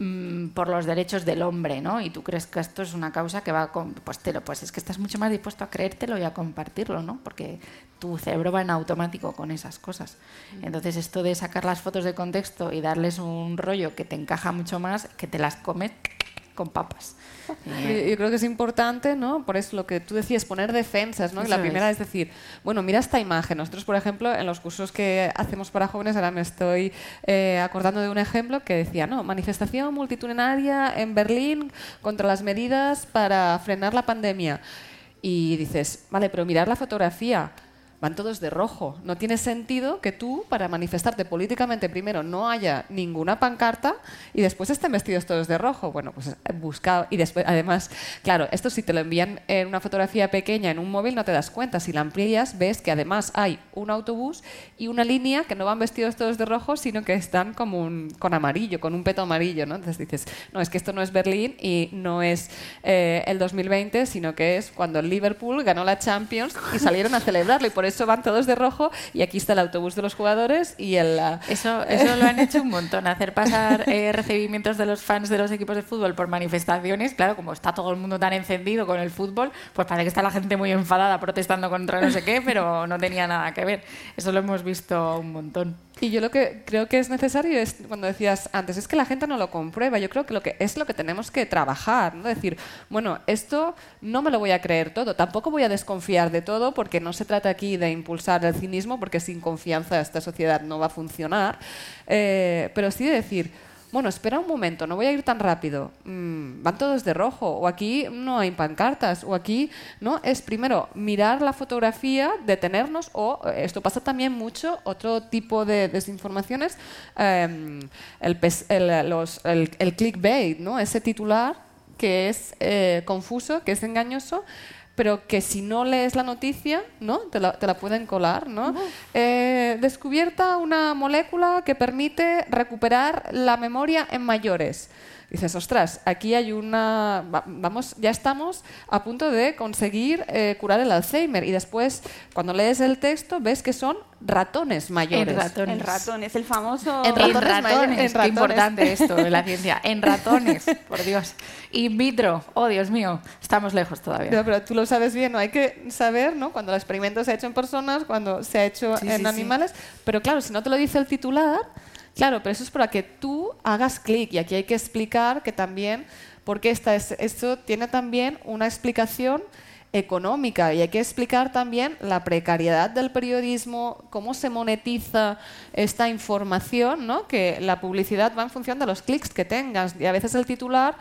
Mm, por los derechos del hombre, ¿no? Y tú crees que esto es una causa que va con, pues, te lo, pues es que estás mucho más dispuesto a creértelo y a compartirlo, ¿no? Porque tu cerebro va en automático con esas cosas. Entonces esto de sacar las fotos de contexto y darles un rollo que te encaja mucho más, que te las comes con papas. Yo creo que es importante, ¿no? Por eso lo que tú decías, poner defensas, ¿no? la primera es. decir, bueno, mira esta imagen. Nosotros, por ejemplo, en los cursos que hacemos para jóvenes, ahora me estoy eh, acordando de un ejemplo que decía, no, manifestación multitudinaria en Berlín contra las medidas para frenar la pandemia. Y dices, vale, pero mirar la fotografía van todos de rojo. No tiene sentido que tú, para manifestarte políticamente, primero no haya ninguna pancarta y después estén vestidos todos de rojo. Bueno, pues buscado. Y después, además, claro, esto si te lo envían en una fotografía pequeña en un móvil no te das cuenta. Si la amplías, ves que además hay un autobús y una línea que no van vestidos todos de rojo, sino que están como un, con amarillo, con un peto amarillo. ¿no? Entonces dices, no, es que esto no es Berlín y no es eh, el 2020, sino que es cuando Liverpool ganó la Champions y salieron a celebrarlo. Y por eso van todos de rojo y aquí está el autobús de los jugadores y el... Eso, eso lo han hecho un montón, hacer pasar eh, recibimientos de los fans de los equipos de fútbol por manifestaciones. Claro, como está todo el mundo tan encendido con el fútbol, pues parece que está la gente muy enfadada protestando contra no sé qué, pero no tenía nada que ver. Eso lo hemos visto un montón. Y yo lo que creo que es necesario es, cuando decías antes, es que la gente no lo comprueba. Yo creo que, lo que es lo que tenemos que trabajar, ¿no? Decir, bueno, esto no me lo voy a creer todo, tampoco voy a desconfiar de todo, porque no se trata aquí de impulsar el cinismo, porque sin confianza esta sociedad no va a funcionar. Eh, pero sí de decir, bueno, espera un momento, no voy a ir tan rápido, mm, van todos de rojo, o aquí no hay pancartas, o aquí, ¿no? Es primero mirar la fotografía, detenernos, o eh, esto pasa también mucho, otro tipo de desinformaciones, em, el, el, los, el, el, clickbait, ¿no? Ese titular que es eh, confuso, que es engañoso, pero que si no lees la noticia, ¿no? Te la, te la pueden colar, ¿no? Eh, descubierta una molécula que permite recuperar la memoria en mayores dices, ostras, aquí hay una. Vamos, ya estamos a punto de conseguir eh, curar el Alzheimer. Y después, cuando lees el texto, ves que son ratones mayores. En ratones. En ratones, el famoso. En ratones. En importante esto en la ciencia. En ratones, por Dios. In vitro, oh Dios mío, estamos lejos todavía. pero tú lo sabes bien, ¿no? Hay que saber, ¿no? Cuando el experimento se ha hecho en personas, cuando se ha hecho en animales. Pero claro, si no te lo dice el titular Claro, pero eso es para que tú hagas clic y aquí hay que explicar que también, porque esta es, esto tiene también una explicación económica y hay que explicar también la precariedad del periodismo, cómo se monetiza esta información, ¿no? que la publicidad va en función de los clics que tengas y a veces el titular,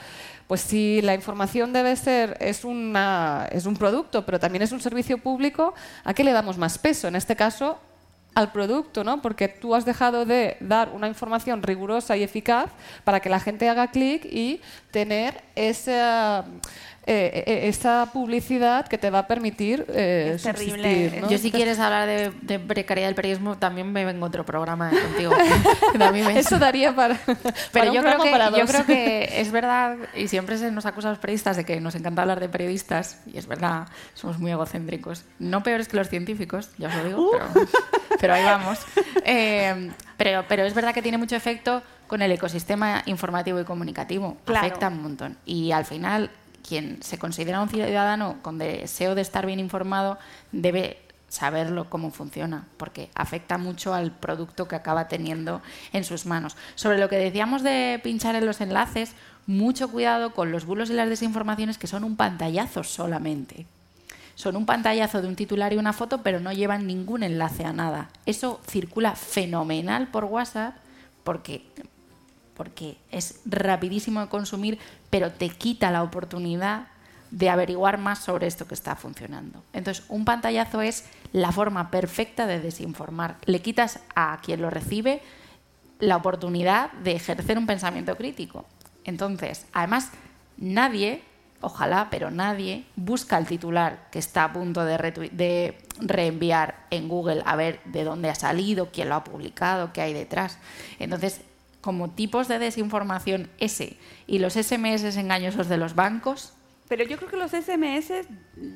pues si la información debe ser, es, una, es un producto, pero también es un servicio público, ¿a qué le damos más peso? En este caso, al producto, ¿no? Porque tú has dejado de dar una información rigurosa y eficaz para que la gente haga clic y tener esa eh, eh, esa publicidad que te va a permitir eh, es terrible. Yo si quieres hablar de, precariedad del periodismo, también me vengo otro programa contigo. Eso daría para... Pero yo, creo que, yo creo que es verdad, y siempre se nos acusa a los periodistas de que nos encanta hablar de periodistas, y es verdad, somos muy egocéntricos. No peores que los científicos, ya os lo digo, uh. pero, ahí vamos. pero, pero es verdad que tiene mucho efecto con el ecosistema informativo y comunicativo. Afecta un montón. Y al final quien se considera un ciudadano con deseo de estar bien informado debe saberlo cómo funciona, porque afecta mucho al producto que acaba teniendo en sus manos. Sobre lo que decíamos de pinchar en los enlaces, mucho cuidado con los bulos y las desinformaciones que son un pantallazo solamente. Son un pantallazo de un titular y una foto, pero no llevan ningún enlace a nada. Eso circula fenomenal por WhatsApp porque porque es rapidísimo de consumir, pero te quita la oportunidad de averiguar más sobre esto que está funcionando. Entonces, un pantallazo es la forma perfecta de desinformar. Le quitas a quien lo recibe la oportunidad de ejercer un pensamiento crítico. Entonces, además, nadie, ojalá, pero nadie, busca el titular que está a punto de, de reenviar en Google a ver de dónde ha salido, quién lo ha publicado, qué hay detrás. Entonces, como tipos de desinformación ese y los SMS engañosos de los bancos. Pero yo creo que los SMS,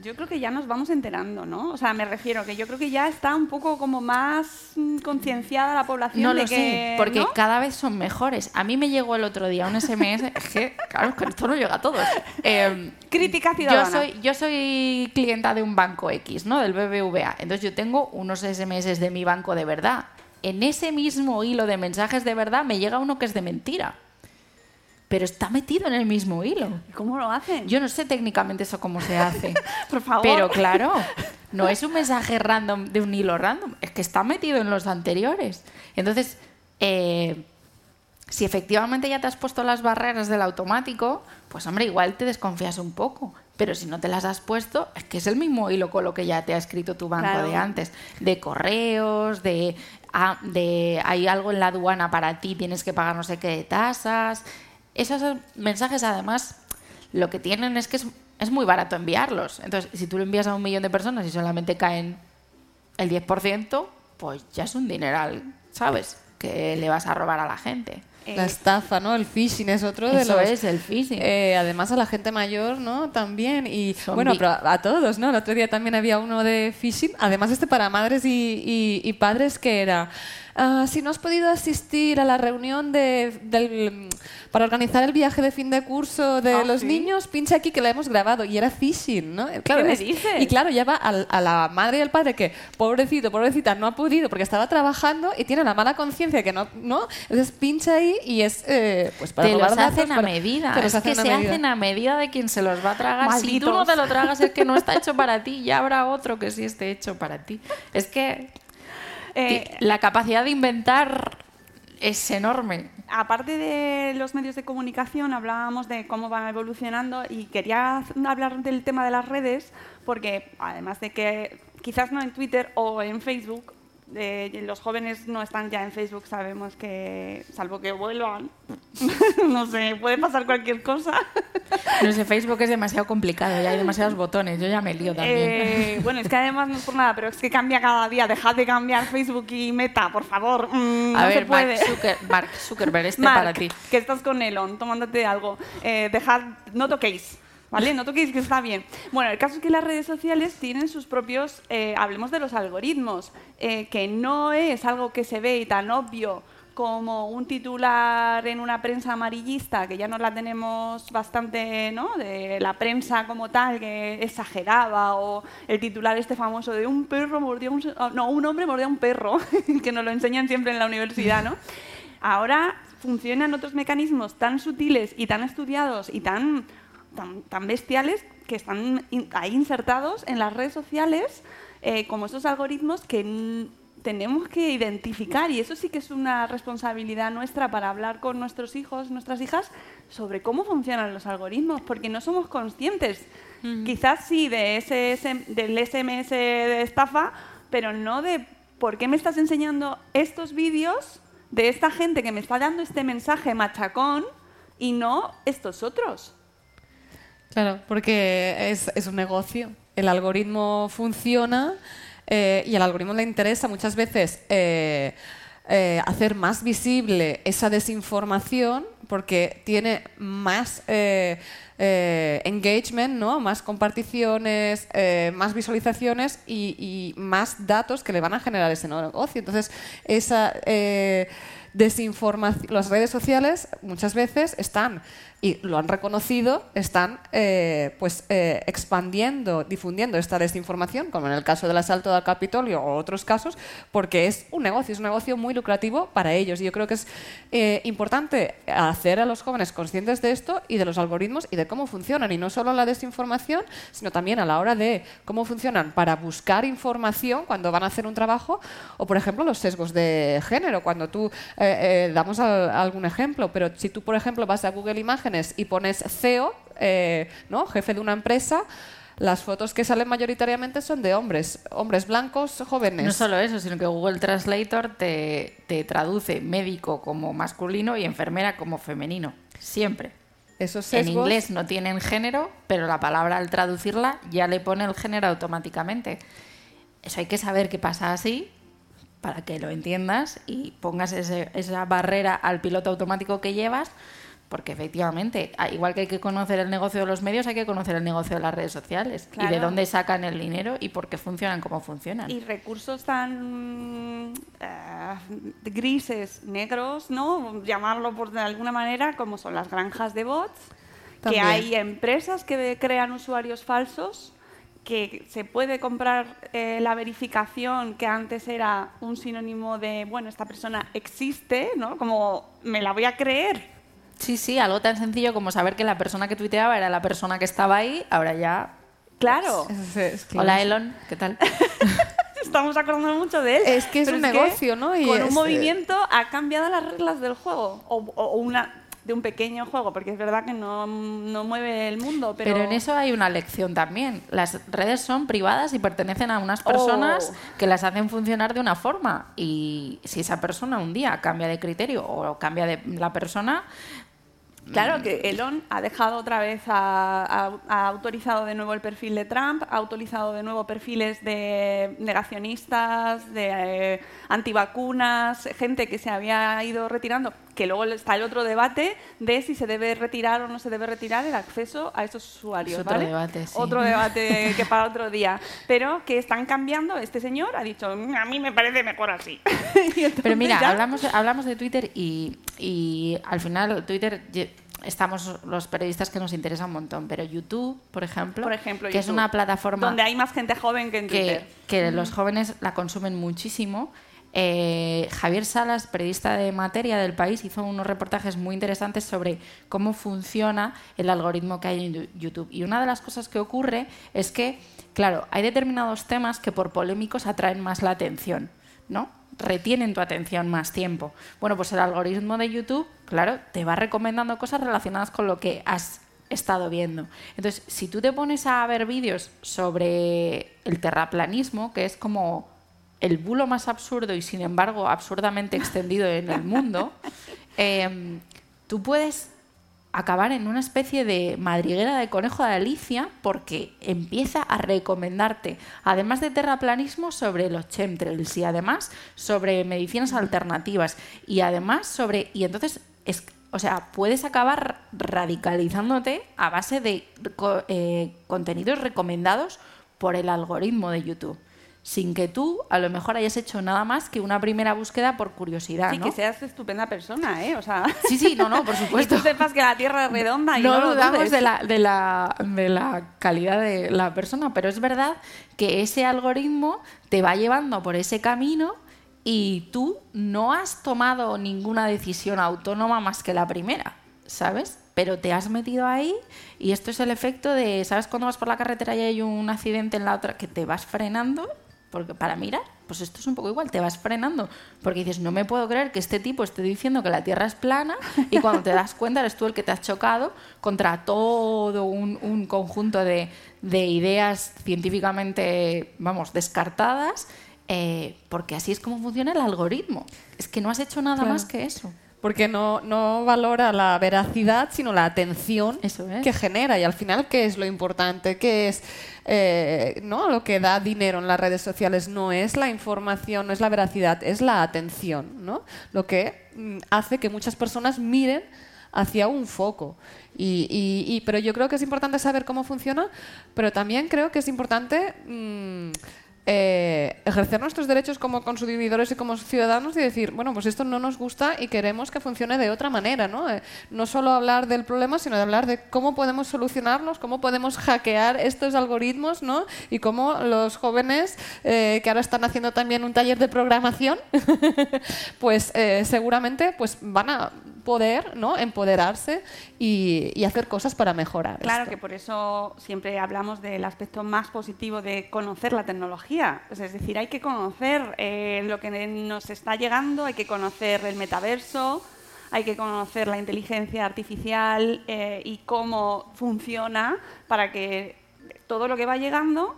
yo creo que ya nos vamos enterando, ¿no? O sea, me refiero que yo creo que ya está un poco como más mm, concienciada la población. No de lo sé, porque cada vez son mejores. A mí me llegó el otro día un SMS, es que, claro, que esto no llega a todos. Eh, Crítica ciudadana. Yo soy, yo soy clienta de un banco X, ¿no? Del BBVA. Entonces yo tengo unos SMS de mi banco de verdad en ese mismo hilo de mensajes de verdad me llega uno que es de mentira. Pero está metido en el mismo hilo. ¿Cómo lo hacen? Yo no sé técnicamente eso cómo se hace. Por favor. Pero claro, no es un mensaje random de un hilo random, es que está metido en los anteriores. Entonces, eh, si efectivamente ya te has puesto las barreras del automático, pues hombre, igual te desconfías un poco. Pero si no te las has puesto, es que es el mismo hilo con lo que ya te ha escrito tu banco de antes. De correos, de Ah, de hay algo en la aduana para ti, tienes que pagar no sé qué de tasas. Esos mensajes además lo que tienen es que es, muy barato enviarlos. Entonces, si tú lo envías a un millón de personas y solamente caen el 10%, pues ya es un dineral, ¿sabes? Que le vas a robar a la gente. La estafa, ¿no? El phishing es otro de Eso los... es, el phishing. Eh, además a la gente mayor, ¿no? También. Y bueno, pero a todos, ¿no? El otro día también había uno de phishing. Además este para madres y, y padres que era... Ah, si no has podido asistir a la reunión de, para organizar el viaje de fin de curso de ah, los niños, pincha aquí que la hemos grabado. Y era phishing, ¿no? Claro, ¿Qué me dices? Y claro, ya va a, la madre y al padre que, pobrecito, pobrecita, no ha podido porque estaba trabajando y tiene la mala conciencia que no, ¿no? Entonces pincha ahí y es eh, pues para Te los hacen a medida. es que se hacen a medida de quien se los va a tragar. Si tú no te lo tragas es que no está hecho para ti, ya habrá otro que sí esté hecho para ti. Es que eh, la capacidad de inventar es enorme. Aparte de los medios de comunicación, hablábamos de cómo van evolucionando y quería hablar del tema de las redes, porque además de que quizás no en Twitter o en Facebook, eh, los jóvenes no están ya en Facebook, sabemos que, salvo que vuelvan, no sé, puede pasar cualquier cosa. No sé, Facebook es demasiado complicado, ya hay demasiados botones, yo ya me lío también. Eh, bueno, es que además no es por nada, pero es que cambia cada día, dejad de cambiar Facebook y Meta, por favor. Mm, A no ver, se puede. Mark, Zucker- Mark Zuckerberg, este Mark, para ti. que estás con Elon, tomándote algo. Eh, dejad, no toquéis. ¿Vale? No toquéis que está bien. Bueno, el caso es que las redes sociales tienen sus propios, eh, hablemos de los algoritmos, eh, que no es algo que se ve y tan obvio como un titular en una prensa amarillista, que ya nos la tenemos bastante, ¿no? De la prensa como tal, que exageraba, o el titular este famoso de un perro mordió un... No, un hombre mordió a un perro, que nos lo enseñan siempre en la universidad, ¿no? Ahora funcionan otros mecanismos tan sutiles y tan estudiados y tan, tan, tan bestiales que están ahí insertados en las redes sociales eh, como estos algoritmos que tenemos que identificar y eso sí que es una responsabilidad nuestra para hablar con nuestros hijos, nuestras hijas, sobre cómo funcionan los algoritmos, porque no somos conscientes. Quizás sí de ese, del SMS de estafa, pero no de por qué me estás enseñando estos vídeos de esta gente que me está dando este mensaje machacón y no estos otros. Claro, porque es, un negocio. El algoritmo funciona eh, y al algoritmo le interesa muchas veces eh, eh, hacer más visible esa desinformación porque tiene más engagement, ¿no? más comparticiones, más visualizaciones y, y más datos que le van a generar ese negocio. Entonces, esa desinformación, las redes sociales muchas veces están y lo han reconocido, están eh, pues eh, expandiendo, difundiendo esta desinformación, como en el caso del asalto al Capitolio o otros casos, porque es un negocio, es un negocio muy lucrativo para ellos. Y yo creo que es eh, importante hacer a los jóvenes conscientes de esto y de los algoritmos y de cómo funcionan, y no solo la desinformación, sino también a la hora de cómo funcionan para buscar información cuando van a hacer un trabajo, o por ejemplo los sesgos de género, cuando tú, eh, eh, damos al- algún ejemplo, pero si tú por ejemplo vas a Google Imágenes y pones CEO, eh, ¿no? jefe de una empresa, las fotos que salen mayoritariamente son de hombres, hombres blancos, jóvenes. No solo eso, sino que Google Translator te, te traduce médico como masculino y enfermera como femenino. Siempre. Esos En sesgos- inglés no tienen género, pero la palabra al traducirla ya le pone el género automáticamente. Eso hay que saber qué pasa así para que lo entiendas y pongas ese- esa barrera al piloto automático que llevas, porque efectivamente, a- igual que hay que conocer el negocio de los medios, hay que conocer el negocio de las redes sociales y de Claro. dónde sacan el dinero y por qué funcionan como funcionan. Y recursos tan eh, grises, negros, ¿no? Llamarlo por de alguna manera, como son las granjas de bots, También. que hay empresas que crean usuarios falsos, que se puede comprar eh, la verificación que antes era un sinónimo de, bueno, esta persona existe, ¿no? Como me la voy a creer. Sí, sí, algo tan sencillo como saber que la persona que tuiteaba era la persona que estaba ahí, ahora ya... Claro. Es- es que- Hola Elon, ¿qué tal? Estamos acordando mucho de él. Es que es un negocio, ¿no? Y con es, un eh, movimiento ha cambiado las reglas del juego. O, o una de un pequeño juego, porque es verdad que no, no mueve el mundo. Pero, Pero... en eso hay una lección también. Las redes son privadas y pertenecen a unas personas Oh. que las hacen funcionar de una forma. Y si esa persona un día cambia de criterio o cambia de la persona, Claro que Elon ha dejado otra vez, ha autorizado de nuevo el perfil de Trump, ha autorizado de nuevo perfiles de negacionistas, de eh, antivacunas, gente que se había ido retirando, que luego está el otro debate de si se debe retirar o no se debe retirar el acceso a esos usuarios. Es otro ¿vale? debate, sí. Otro debate que para otro día. Pero que están cambiando, este señor ha dicho, "Mm, a mí me parece mejor así. Pero mira, ya- hablamos, hablamos de Twitter y, y al final Twitter estamos los periodistas que nos interesa un montón, pero YouTube, por ejemplo, Por ejemplo, que es una plataforma donde hay más gente joven que en Twitter. que, que los jóvenes la consumen muchísimo. Eh, Javier Salas, periodista de materia del país, hizo unos reportajes muy interesantes sobre cómo funciona el algoritmo que hay en YouTube. Y una de las cosas que ocurre es que, claro, hay determinados temas que por polémicos atraen más la atención, ¿no? retienen tu atención más tiempo. Bueno, pues el algoritmo de YouTube, claro, te va recomendando cosas relacionadas con lo que has estado viendo. Entonces, si tú te pones a ver vídeos sobre el terraplanismo, que es como el bulo más absurdo y sin embargo absurdamente extendido en el mundo, em, tú puedes acabar en una especie de madriguera de conejo de Alicia porque empieza a recomendarte, además de terraplanismo, sobre los chemtrails y además sobre medicinas alternativas y además sobre... Y entonces, es, o sea, puedes acabar radicalizándote a base de eh, contenidos recomendados por el algoritmo de YouTube sin que tú a lo mejor hayas hecho nada más que una primera búsqueda por curiosidad. Sí, que seas estupenda persona, ¿eh? O sea... Sí, sí, no, no, por supuesto. y tú sepas que la Tierra es redonda y no, no dudamos de la, de, la, de la calidad de la persona, pero es verdad que ese algoritmo te va llevando por ese camino y tú no has tomado ninguna decisión autónoma más que la primera, ¿sabes? pero te has metido ahí y esto es el efecto de, ¿sabes cuando vas por la carretera y hay un accidente en la otra que te vas frenando porque para mirar, pues esto es un poco igual, te vas frenando, porque dices, no me puedo creer que este tipo esté diciendo que la Tierra es plana y cuando te das cuenta eres tú el que te has chocado contra todo un, conjunto de, ideas científicamente, vamos, descartadas, eh, porque así es como funciona el algoritmo. Es que no has hecho nada más que eso porque no, no, valora la veracidad, sino la atención que genera. Y al final, ¿qué es lo importante? ¿Qué es eh, no lo que da dinero en las redes sociales? No es la información, no es la veracidad, es la atención, ¿no? Lo que mm, hace que muchas personas miren hacia un foco. Y, pero yo creo que es importante saber cómo funciona, pero también creo que es importante... Mm, eh, ejercer nuestros derechos como consumidores y como ciudadanos y decir, bueno, pues esto no nos gusta y queremos que funcione de otra manera, ¿no? Eh, no solo hablar del problema, sino de hablar de cómo podemos solucionarlos, cómo podemos hackear estos algoritmos, ¿no? Y cómo los jóvenes eh, que ahora están haciendo también un taller de programación, pues seguramente pues van a poder ¿no? empoderarse y, hacer cosas para mejorar. Claro que por eso siempre hablamos del aspecto más positivo de conocer la tecnología. Es decir, hay que conocer eh, lo que nos está llegando, hay que conocer el metaverso, hay que conocer la inteligencia artificial eh, y cómo funciona para que todo lo que va llegando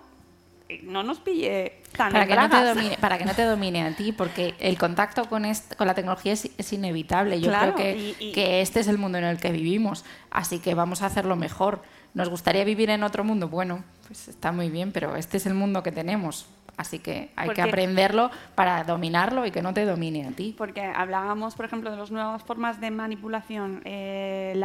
no nos pille para que, no te domine, para que no te domine a ti, porque el contacto con, con la tecnología es, inevitable. Yo creo que, que este es el mundo en el que vivimos, así que vamos a hacerlo mejor. ¿Nos gustaría vivir en otro mundo? Bueno, pues está muy bien, pero este es el mundo que tenemos. Así que hay que aprenderlo para dominarlo y que no te domine a ti. Porque hablábamos, por ejemplo, de las nuevas formas de manipulación, eh,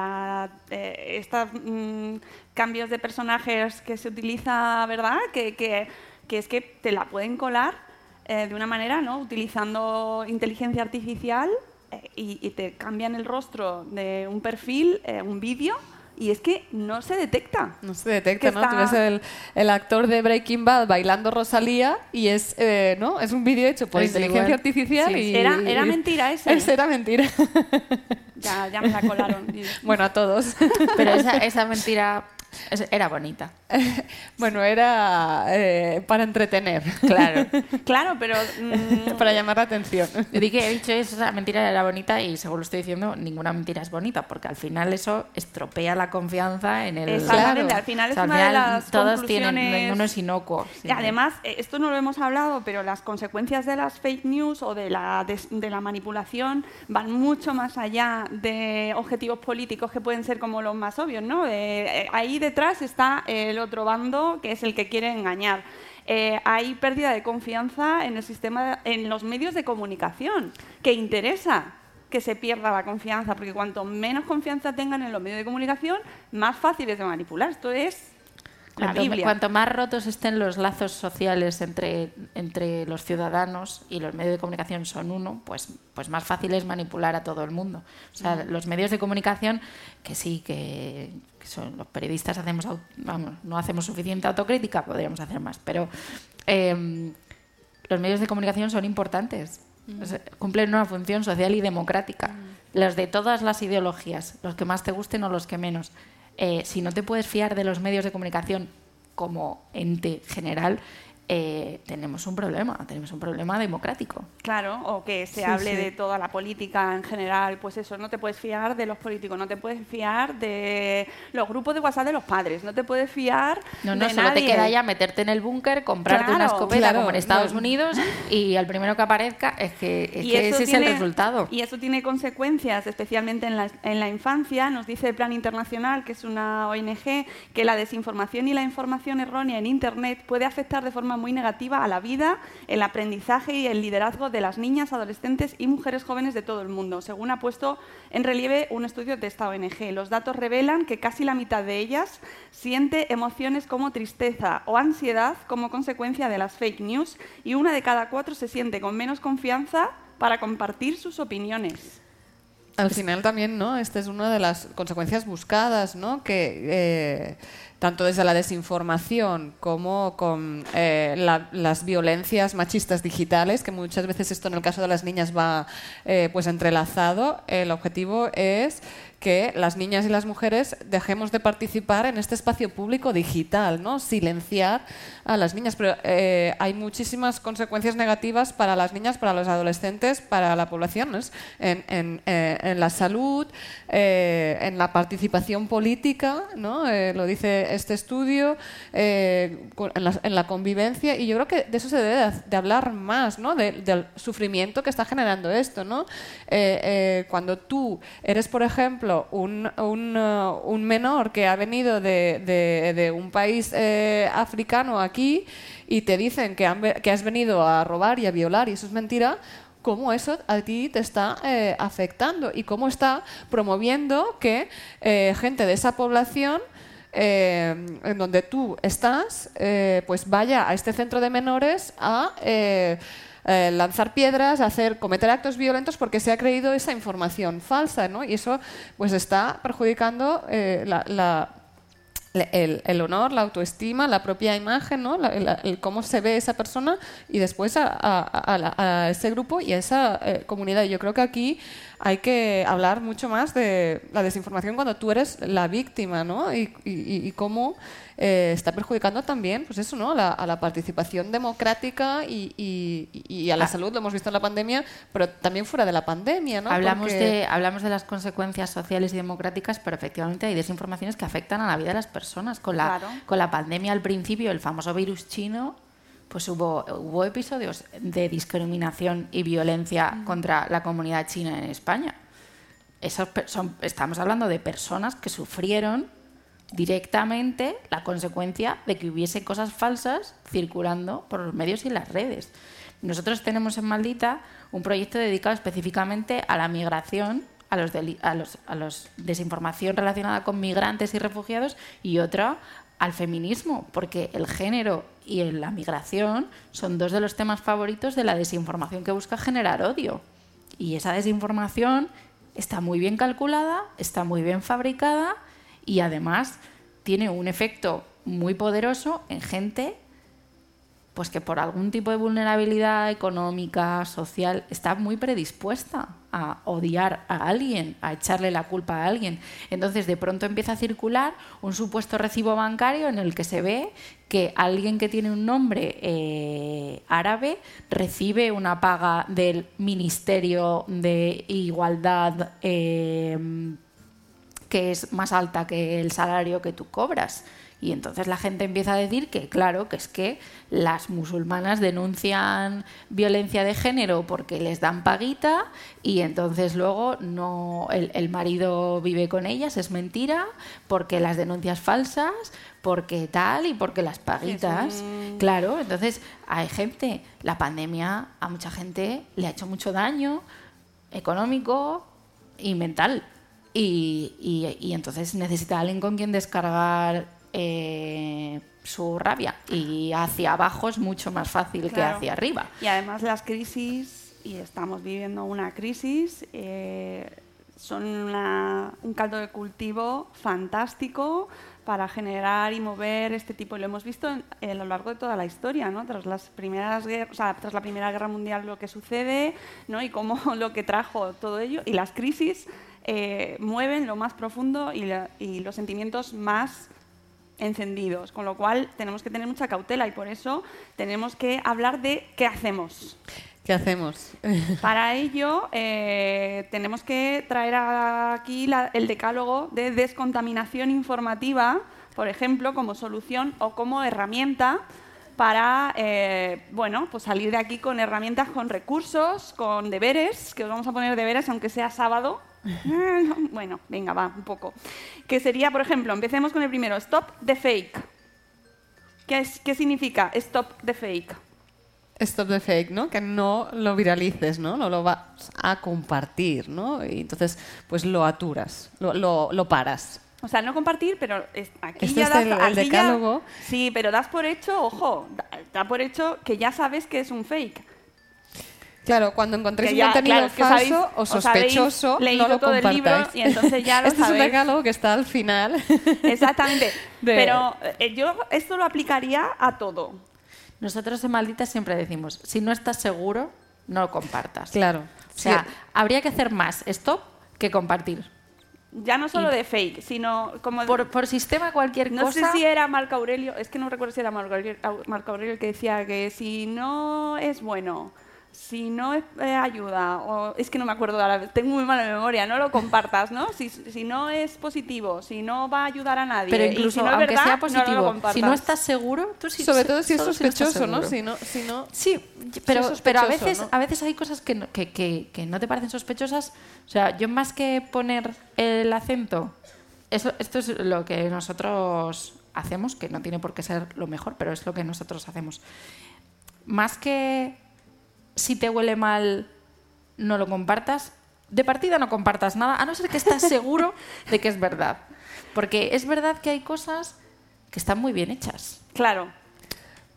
eh, estos mm, cambios de personajes que se utiliza, ¿verdad? Que, que que es que te la pueden colar eh, de una manera, ¿no? Utilizando inteligencia artificial eh, y, te cambian el rostro de un perfil, eh, un vídeo, y es que no se detecta. No se detecta, ¿no? Tú ves el, el, actor de Breaking Bad bailando Rosalía y es, ¿no? es un vídeo hecho por inteligencia artificial. Y, era, era mentira ese. Ese era mentira. Ya, ya me la colaron. bueno, a todos. Pero esa, esa mentira era bonita. bueno, era eh, para entretener. Claro. claro, pero... Mm, para llamar la atención. Dije, he dicho eso, esa mentira era bonita y según lo estoy diciendo, ninguna mentira es bonita, porque al final eso estropea la confianza en el... Claro. al final es una de las Todos tienen, ninguno es inocuo. Y además, eh, esto no lo hemos hablado, pero las consecuencias de las fake news o de la, de la manipulación van mucho más allá de objetivos políticos que pueden ser como los más obvios, ¿no? Eh, detrás está el otro bando, que es el que quiere engañar. Eh, hay pérdida de confianza en el sistema, en los medios de comunicación, que interesa que se pierda la confianza, porque cuanto menos confianza tengan en los medios de comunicación, más fácil es de manipular. Esto es Cuanto, más rotos estén los lazos sociales entre, entre los ciudadanos y los medios de comunicación son uno, pues, pues más fácil es manipular a todo el mundo. O sea, los medios de comunicación, que sí, que, son, los periodistas hacemos, vamos, no hacemos suficiente autocrítica, podríamos hacer más, pero em, los medios de comunicación son importantes. cumplen una función social y democrática. Los de todas las ideologías, los que más te gusten o los que menos. Eh, si no te puedes fiar de los medios de comunicación como ente general, eh, tenemos un problema, tenemos un problema democrático. Claro, o que se hable de toda la política en general, pues eso, no te puedes fiar de los políticos, no te puedes fiar de los grupos de WhatsApp de los padres, no te puedes fiar no, no, de solo nadie. te queda ya meterte en el búnker, comprarte una escopeta claro, como en Estados no. Unidos y al primero que aparezca es que, es ese es el resultado. Y eso tiene consecuencias, especialmente en la, en la infancia. Nos dice el Plan Internacional, que es una ONG, que la desinformación y la información errónea en Internet puede afectar de forma muy negativa a la vida, el aprendizaje y el liderazgo de las niñas, adolescentes y mujeres jóvenes de todo el mundo, según ha puesto en relieve un estudio de esta ONG. Los datos revelan que casi la mitad de ellas siente emociones como tristeza o ansiedad como consecuencia de las fake news y una de cada cuatro se siente con menos confianza para compartir sus opiniones. Al final también, ¿no? Esta es una de las consecuencias buscadas, ¿no? Que eh, tanto desde la desinformación como con eh, la- las violencias machistas digitales, que muchas veces esto en el caso de las niñas va eh, pues entrelazado, el objetivo es que las niñas y las mujeres dejemos de participar en este espacio público digital, ¿no? Silenciar a las niñas, pero eh, hay muchísimas consecuencias negativas para las niñas, para los adolescentes, para la población, ¿no? En, en, eh, en la salud, eh, en la participación política, ¿no? Eh, lo dice este estudio, eh, en, la, en la convivencia, y yo creo que de eso se debe de, hablar más, ¿no? De- del sufrimiento que está generando esto, ¿no? Eh, eh, cuando tú eres, por ejemplo, un, un, un menor que ha venido de, de- un país africano aquí y te dicen que has venido a robar y a violar y eso es mentira, cómo eso a ti te está eh, afectando y cómo está promoviendo que eh, gente de esa población eh, en donde tú estás, eh, pues vaya a este centro de menores a eh, lanzar piedras, a hacer, cometer actos violentos porque se ha creído esa información falsa, ¿no? Y eso pues está perjudicando el, honor, la autoestima, la propia imagen, ¿no? Cómo se ve esa persona y después a, ese grupo y a esa comunidad. Yo creo que aquí hay que hablar mucho más de la desinformación cuando tú eres la víctima, ¿no? Y, y- y cómo eh, está perjudicando también, pues eso, ¿no? La- a la participación democrática y, a la Ah. salud, lo hemos visto en la pandemia, pero también fuera de la pandemia, ¿no? Hablamos, Porque- de, hablamos de las consecuencias sociales y democráticas, pero efectivamente hay desinformaciones que afectan a la vida de las personas. Con la, Claro. con la pandemia al principio, el famoso virus chino, pues hubo, hubo episodios de discriminación y violencia contra la comunidad china en España. Esos son, estamos hablando de personas que sufrieron directamente la consecuencia de que hubiese cosas falsas circulando por los medios y las redes. Nosotros tenemos en Maldita un proyecto dedicado específicamente a la migración, a los, deli- a los, a los desinformación relacionada con migrantes y refugiados y otra al feminismo, porque el género y la migración son dos de los temas favoritos de la desinformación que busca generar odio. Y esa desinformación está muy bien calculada, está muy bien fabricada y además tiene un efecto muy poderoso en gente pues que por algún tipo de vulnerabilidad económica, social, está muy predispuesta a odiar a alguien, a echarle la culpa a alguien. Entonces, de pronto empieza a circular un supuesto recibo bancario en el que se ve que alguien que tiene un nombre eh, árabe recibe una paga del Ministerio de Igualdad eh, que es más alta que el salario que tú cobras. Y entonces la gente empieza a decir que, claro, que es que las musulmanas denuncian violencia de género porque les dan paguita y entonces luego no el, el marido vive con ellas, es mentira, porque las denuncias falsas, porque tal y porque las paguitas. Claro, entonces hay gente, la pandemia a mucha gente le ha hecho mucho daño económico y mental. Y, y- y entonces necesita alguien con quien descargar eh, su rabia. Y hacia abajo es mucho más fácil que hacia arriba. Y además las crisis, y estamos viviendo una crisis, eh, son una- un caldo de cultivo fantástico para generar y mover este tipo. Y lo hemos visto en- a lo largo de toda la historia, ¿no? Tras las primeras guer- o sea, tras la Primera Guerra Mundial lo que sucede, ¿no? Y cómo lo que trajo todo ello. Y las crisis eh, mueven lo más profundo y, la- y los sentimientos más encendidos, con lo cual tenemos que tener mucha cautela y por eso tenemos que hablar de qué hacemos. ¿Qué hacemos? Para ello, eh, tenemos que traer aquí la- el decálogo de descontaminación informativa, por ejemplo, como solución o como herramienta para eh, bueno, pues salir de aquí con herramientas, con recursos, con deberes, que os vamos a poner deberes aunque sea sábado. bueno, venga, va, un poco. Que sería, por ejemplo, empecemos con el primero, stop the fake. ¿Qué, es- qué significa stop the fake? Stop the fake, ¿no? Que no lo viralices, ¿no? No lo vas a compartir, ¿no? Y entonces, pues lo aturas, lo, lo, lo paras. O sea, no compartir, pero es- aquí Este ya es das, el- el ya- decálogo. sí, pero das por hecho, ojo, da, da por hecho que ya sabes que es un fake. Claro, cuando encontréis Que un ya, contenido claro, es os falso o os sospechoso, leído no lo todo el libro compartáis. y entonces ya lo este es un decálogo que está al final. Exactamente. De- Pero eh, yo esto lo aplicaría a todo. Nosotros en Malditas siempre decimos, si no estás seguro, no lo compartas. Claro. O sea, habría que hacer más stop que compartir. Ya no solo de fake, sino como... Por, por sistema cualquier no cosa... sé si era Marco Aurelio, es que no recuerdo si era Marco Aurelio, Marco Aurelio el que decía que si no es bueno, si no es, eh, ayuda, o es que no me acuerdo ahora, tengo muy mala memoria, no lo compartas, ¿no? Si, si no es positivo, si no va a ayudar a nadie, Pero y incluso si no es aunque verdad, sea no lo positivo, si no estás seguro, tú sí Sobre todo si es sospechoso, ¿no? Si no, si no Sí, pero, pero a, veces, ¿no? a veces hay cosas que no, que, que- que no te parecen sospechosas. O sea, yo más que poner el acento, eso, esto es lo que nosotros hacemos, que no tiene por qué ser lo mejor, pero es lo que nosotros hacemos. Más que si te huele mal, no lo compartas, de partida no compartas nada, a no ser que estás seguro de que es verdad. Porque es verdad que hay cosas que están muy bien hechas. Claro.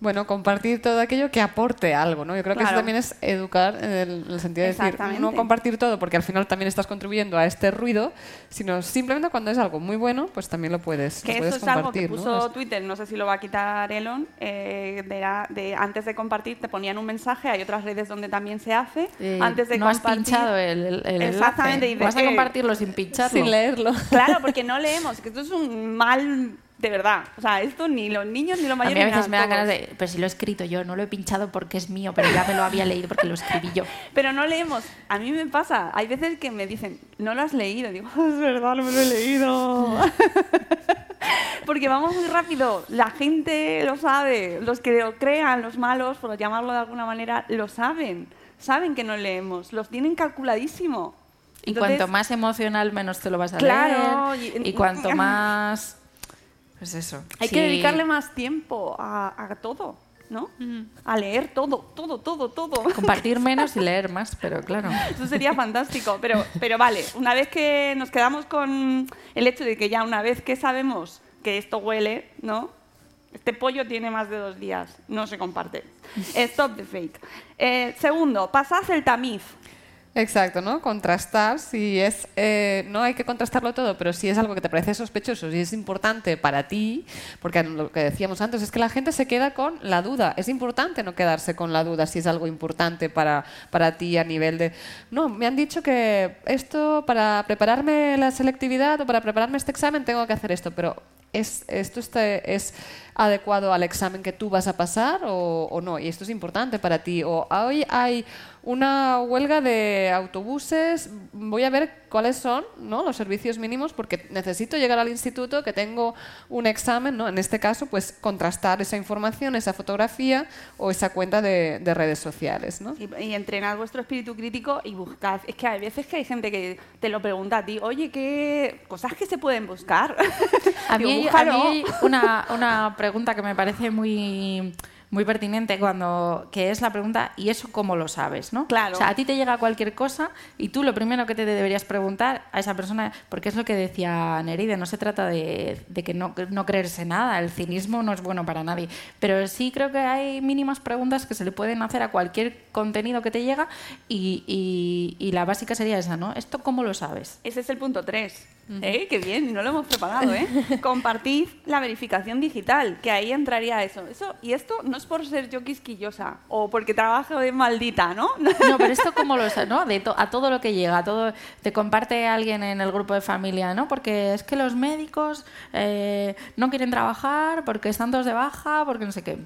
Bueno, compartir todo aquello que aporte algo, ¿no? Yo creo que eso también es educar en el, en el sentido de decir, no compartir todo porque al final también estás contribuyendo a este ruido, sino simplemente cuando es algo muy bueno, pues también lo puedes, Que lo puedes eso es algo que puso Twitter, no sé si lo va a quitar Elon, eh, de, de antes de compartir te ponían un mensaje, hay otras redes donde también se hace, Eh, antes de no has pinchado el, el- el Exactamente, enlace. Vas a eh, compartirlo sin pincharlo. Sin leerlo. Claro, porque no leemos, que esto es un mal de verdad. O sea, esto ni los niños ni los A mayores. mí a veces me dan ganas de, pero si lo he escrito yo, no lo he pinchado porque es mío, pero ya me lo había leído porque lo escribí yo. Pero no leemos. A mí me pasa. Hay veces que me dicen, no lo has leído. Digo, "Ah, es verdad, no me lo he leído. Porque vamos muy rápido. La gente lo sabe. Los que lo crean, los malos, por llamarlo de alguna manera, lo saben. Saben que no leemos. Los tienen calculadísimo. Y Entonces, cuanto más emocional, menos te lo vas a Claro, leer. y- Y, cuanto más... Pues eso. Hay sí. que dedicarle más tiempo a, a todo, ¿no? A leer todo, todo, todo, todo. Compartir menos y leer más, pero claro. Eso sería fantástico. Pero, pero vale, una vez que nos quedamos con el hecho de que ya una vez que sabemos que esto huele, ¿no? Este pollo tiene más de dos días, no se comparte. Stop the fake. Eh, segundo, pasad el tamiz. Exacto, ¿no? Contrastar si es, eh, no hay que contrastarlo todo, pero si es algo que te parece sospechoso, si es importante para ti, porque lo que decíamos antes es que la gente se queda con la duda. Es importante no quedarse con la duda si es algo importante para, para ti a nivel de, no, me han dicho que esto para prepararme la selectividad o para prepararme este examen tengo que hacer esto, pero ¿es, ¿esto este- es adecuado al examen que tú vas a pasar o, o no? Y esto es importante para ti. O hoy hay una huelga de autobuses, voy a ver cuáles son ¿no? los servicios mínimos porque necesito llegar al instituto, que tengo un examen, ¿no? en este caso, pues contrastar esa información, esa fotografía o esa cuenta de, de redes sociales. ¿no? Y, y entrenad vuestro espíritu crítico y buscad. Es que hay veces que hay gente que te lo pregunta a ti, oye, ¿qué cosas que se pueden buscar? A mí, a mí una, una pregunta que me parece muy, muy pertinente cuando que es la pregunta ¿y eso cómo lo sabes? ¿no? Claro. O sea, a ti te llega cualquier cosa y tú lo primero que te deberías preguntar a esa persona, porque es lo que decía Neride, no se trata de, de que no, no creerse nada, el cinismo no es bueno para nadie, pero sí creo que hay mínimas preguntas que se le pueden hacer a cualquier contenido que te llega y, y- y la básica sería esa, ¿no? ¿Esto cómo lo sabes? Ese es el punto 3. ¿Eh? Qué bien, no lo hemos preparado, ¿eh? Compartid la verificación digital, que ahí entraría eso. eso. Y esto no es por ser yo quisquillosa o porque trabajo de maldita, ¿no? No, pero esto como lo ¿no? De a todo lo que llega, a todo te comparte alguien en el grupo de familia, ¿no? Porque es que los médicos eh, no quieren trabajar porque están todos de baja, porque no sé qué.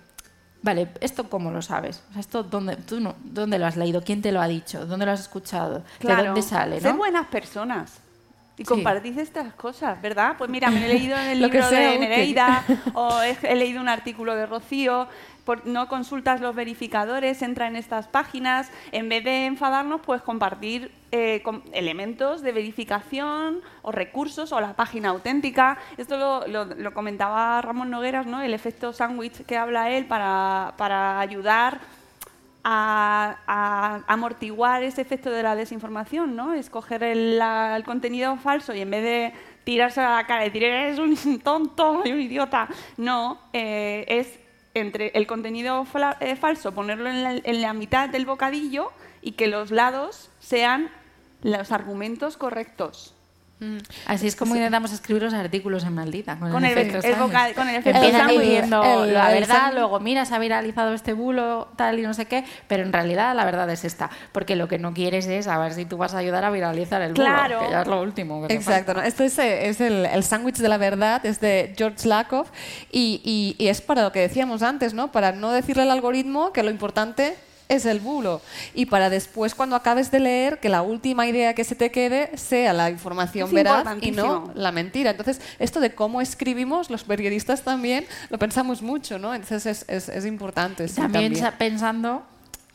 Vale, ¿esto cómo lo sabes? ¿Esto dónde, tú no, dónde lo has leído? ¿Quién te lo ha dicho? ¿Dónde lo has escuchado? ¿De dónde sale? ¿no? buenas personas. Y compartís estas cosas, ¿verdad? Pues mira, me he leído en el libro de Nereida o he, leído un artículo de Rocío. No consultas los verificadores, entra en estas páginas. En vez de enfadarnos, pues compartir eh, elementos de verificación o recursos o la página auténtica. Esto lo, lo, comentaba Ramón Nogueras, ¿no? El efecto sándwich que habla él para, ayudar a, amortiguar ese efecto de la desinformación, ¿no? Escoger el, el, contenido falso y en vez de tirarse a la cara y decir eres un tonto y un idiota, no, eh, es entre el contenido eh, falso ponerlo en la, en la mitad del bocadillo y que los lados sean los argumentos correctos. Mm. Así es como intentamos escribir los artículos en Maldita. Con, el, efecto, con el efecto la verdad, luego mira, se ha viralizado este bulo, tal y no sé qué, pero en realidad la verdad es esta. Porque lo que no quieres es a ver si tú vas a ayudar a viralizar el bulo, que ya es lo último. Exacto, esto es, es el, el sándwich de la verdad, es de George Lakoff y, y es para lo que decíamos antes, ¿no? Para no decirle al algoritmo que lo importante es el bulo. Y para después, cuando acabes de leer, que la última idea que se te quede sea la información veraz y no la mentira. Entonces, esto de cómo escribimos, los periodistas también lo pensamos mucho, ¿no? Entonces, es, es, importante. también, pensando,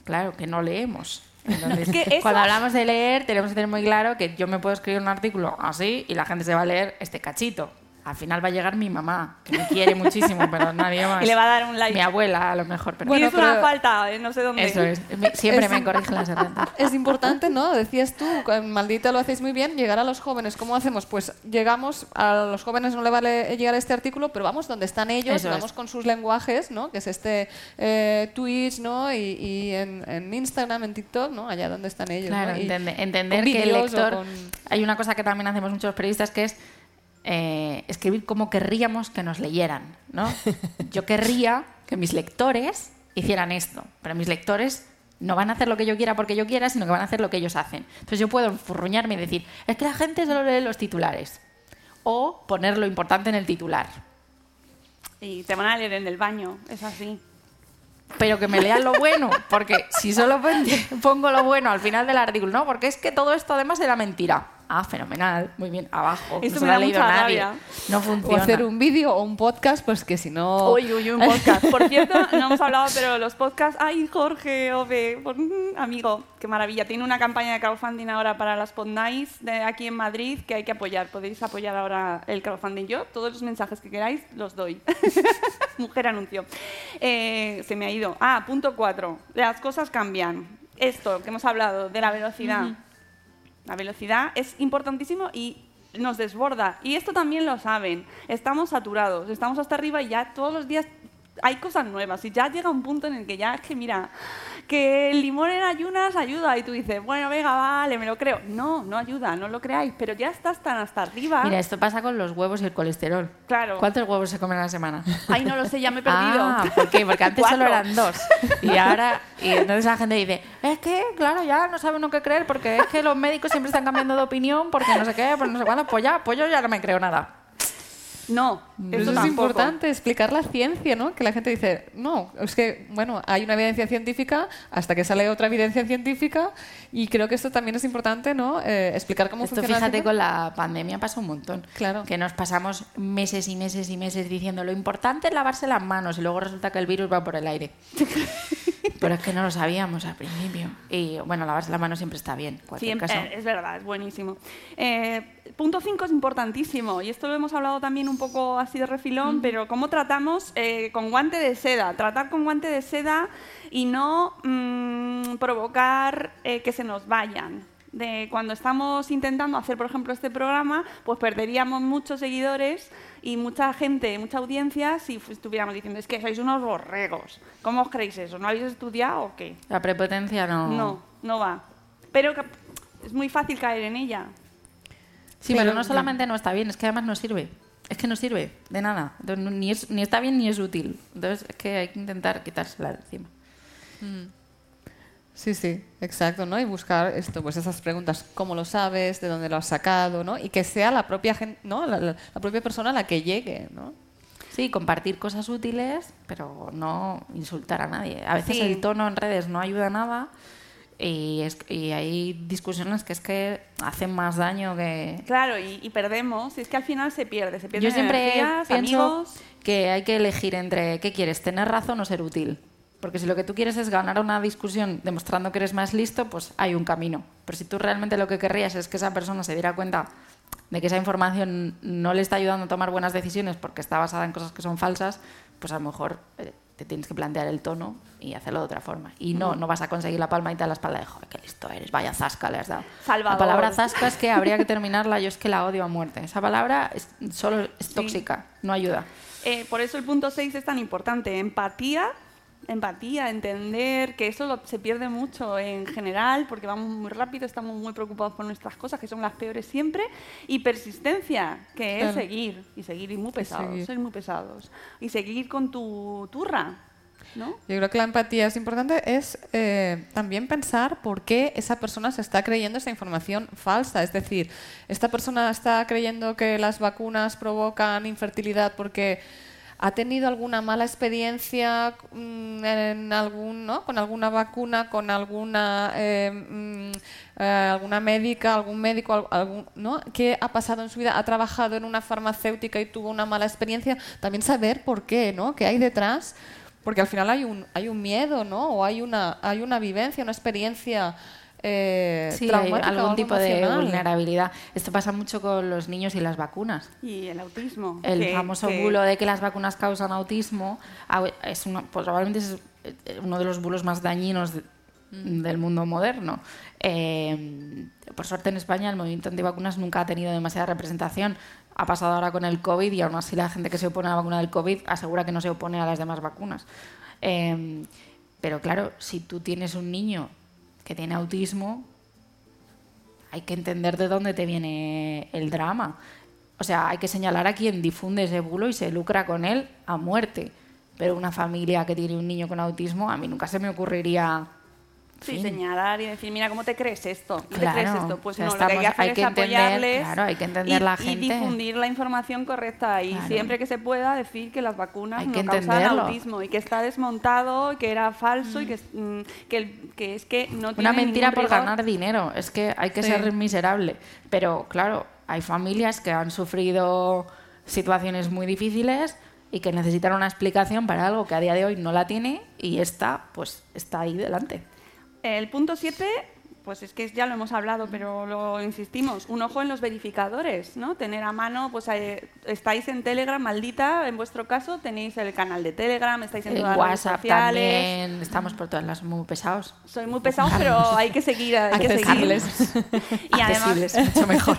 claro, que no leemos. Cuando hablamos de leer, tenemos que tener muy claro que yo me puedo escribir un artículo así y la gente se va a leer este cachito al final va a llegar mi mamá, que me quiere muchísimo, pero nadie más. Y le va a dar un like. Mi abuela, a lo mejor. Pero... Bueno, una falta, eh, no sé dónde. Eso es. Siempre me corrigen las herramientas. Es importante, ¿no? Decías tú, maldita lo hacéis muy bien, llegar a los jóvenes. ¿Cómo hacemos? Pues llegamos, a los jóvenes no le vale llegar a este artículo, pero vamos donde están ellos, vamos con sus lenguajes, ¿no? Que es este eh, Twitch, ¿no? Y, en, Instagram, en TikTok, ¿no? Allá donde están ellos. Claro, entender que el lector... Hay una cosa que también hacemos muchos periodistas que es eh, escribir como querríamos que nos leyeran. ¿no? Yo querría que mis lectores hicieran esto, pero mis lectores no van a hacer lo que yo quiera porque yo quiera, sino que van a hacer lo que ellos hacen. Entonces yo puedo enfurruñarme y decir, es que la gente solo lee los titulares. O poner lo importante en el titular. Y te van a leer en el baño, es así. Pero que me lean lo bueno, porque si solo pongo lo bueno al final del artículo, no, porque es que todo esto además era mentira. Ah, fenomenal, muy bien, abajo. Eso no me ha leído nadie. No funciona. O hacer un vídeo o un podcast, pues que si no. Uy, uy, un podcast. Por cierto, no hemos hablado, pero los podcasts. Ay, Jorge, Ove, amigo, qué maravilla. Tiene una campaña de crowdfunding ahora para las Podnights de aquí en Madrid que hay que apoyar. Podéis apoyar ahora el crowdfunding. Yo, todos los mensajes que queráis, los doy. Mujer anuncio. Eh, se me ha ido. Ah, punto cuatro. Las cosas cambian. Esto que hemos hablado de la velocidad. La velocidad es importantísimo y nos desborda. Y esto también lo saben. Estamos saturados, estamos hasta arriba y ya todos los días hay cosas nuevas. Y ya llega un punto en el que ya es que, mira, que el limón en ayunas ayuda y tú dices, bueno, venga, vale, me lo creo. No, no ayuda, no lo creáis, pero ya estás tan hasta arriba. Mira, esto pasa con los huevos y el colesterol. Claro. ¿Cuántos huevos se comen a la semana? Ay, no lo sé, ya me he perdido. Ah, ¿por qué? Porque antes solo eran dos. Y ahora, y entonces la gente dice, es que, claro, ya no saben lo que creer porque es que los médicos siempre están cambiando de opinión porque no sé qué, pues no sé cuándo, pues ya, pues yo ya no me creo nada. No, eso, es importante, explicar la ciencia, ¿no? Que la gente dice, no, es que, bueno, hay una evidencia científica hasta que sale otra evidencia científica y creo que esto también es importante, ¿no? Eh, explicar cómo esto, funciona. Fíjate, con la pandemia pasó un montón. Claro. Que nos pasamos meses y meses y meses diciendo lo importante es lavarse las manos y luego resulta que el virus va por el aire. Pero es que no lo sabíamos al principio. Y bueno, lavarse las manos siempre está bien. Siempre, es verdad, es buenísimo. Eh, punto 5 es importantísimo y esto lo hemos hablado también un poco así de refilón, pero cómo tratamos eh, con guante de seda. Tratar con guante de seda y no mm, provocar eh, que se nos vayan de cuando estamos intentando hacer, por ejemplo, este programa, pues perderíamos muchos seguidores y mucha gente, mucha audiencia si estuviéramos diciendo, es que sois unos borregos. ¿Cómo os creéis eso? ¿No habéis estudiado o qué? La prepotencia no. No, no va. Pero es muy fácil caer en ella. Sí, pero no solamente no está bien, es que además no sirve. Es que no sirve de nada. Ni, es, ni está bien ni es útil. Entonces es que hay que intentar quitársela de encima. Mm. Sí, sí, exacto, ¿no? Y buscar esto, pues esas preguntas, ¿cómo lo sabes? ¿De dónde lo has sacado? ¿no? Y que sea la propia gente, ¿no? La, la, propia persona la que llegue, ¿no? Sí, compartir cosas útiles, pero no insultar a nadie. A veces el tono en redes no ayuda a nada y, es, y, hay discusiones que es que hacen más daño que... Claro, y, perdemos, y es que al final se pierde, se pierde Yo siempre pienso que hay que elegir entre qué quieres, tener razón o ser útil. Porque si lo que tú quieres es ganar una discusión demostrando que eres más listo, pues hay un camino. Pero si tú realmente lo que querrías es que esa persona se diera cuenta de que esa información no le está ayudando a tomar buenas decisiones porque está basada en cosas que son falsas, pues a lo mejor te tienes que plantear el tono y hacerlo de otra forma. Y no, no vas a conseguir la palmadita a la espalda de, joder, qué listo eres, vaya zasca le has dado. La palabra zasca es que habría que terminarla, yo es que la odio a muerte. Esa palabra es, solo es tóxica, no ayuda. Eh, por eso el punto 6 es tan importante. Empatía empatía, entender que eso se pierde mucho en general porque vamos muy rápido, estamos muy preocupados por nuestras cosas, que son las peores siempre, y persistencia, que es seguir, y seguir y muy pesados, ser muy pesados, y seguir con tu turra. ¿No? Yo creo que la empatía es importante, es eh, también pensar por qué esa persona se está creyendo esa información falsa. Es decir, esta persona está creyendo que las vacunas provocan infertilidad porque ¿Ha tenido alguna mala experiencia mm, en algún, ¿no? con alguna vacuna, con alguna, eh, mm, eh, alguna médica, algún médico, algún, ¿no? ¿Qué ha pasado en su vida? ¿Ha trabajado en una farmacéutica y tuvo una mala experiencia? También saber por qué, ¿no? ¿Qué hay detrás? Porque al final hay un, hay un miedo, ¿no? O hay una, hay una vivencia, una experiencia eh, sí, hay algún tipo de vulnerabilidad. Esto pasa mucho con los niños y las vacunas. Y el autismo. El famoso bulo de que las vacunas causan autismo es uno, pues probablemente es eh, uno de los bulos más dañinos mm. del mundo moderno. Eh, por suerte en España el movimiento antivacunas nunca ha tenido demasiada representación. Ha pasado ahora con el COVID y aún así la gente que se opone a la vacuna del COVID asegura que no se opone a las demás vacunas. Eh, pero claro, si tú tienes un niño tiene autismo, hay que entender de dónde te viene el drama. O sea, hay que señalar a quien difunde ese bulo y se lucra con él a muerte. Pero una familia que tiene un niño con autismo, a mí nunca se me ocurriría Sí, señalar y decir, mira, ¿cómo te crees esto? ¿Qué te crees esto? Pues no, lo que hay que hacer es apoyarles claro, hay que entender y, la gente. y difundir la información correcta y siempre que se pueda decir que las vacunas no causan autismo y que está desmontado, que era falso y que, mm, que, que, es que no tiene Una mentira por ganar dinero, es que hay que ser miserable. Pero claro, hay familias que han sufrido situaciones muy difíciles y que necesitan una explicación para algo que a día de hoy no la tiene y esta pues está ahí delante. El punto 7 pues es que ya lo hemos hablado, pero lo insistimos, un ojo en los verificadores, ¿no? Tener a mano, pues eh, estáis en Telegram, maldita, en vuestro caso tenéis el canal de Telegram, estáis en todas las redes sociales. También, estamos por todas las muy pesados. Soy muy pesado, pero hay que seguir, hay que seguirles. y además, mucho mejor.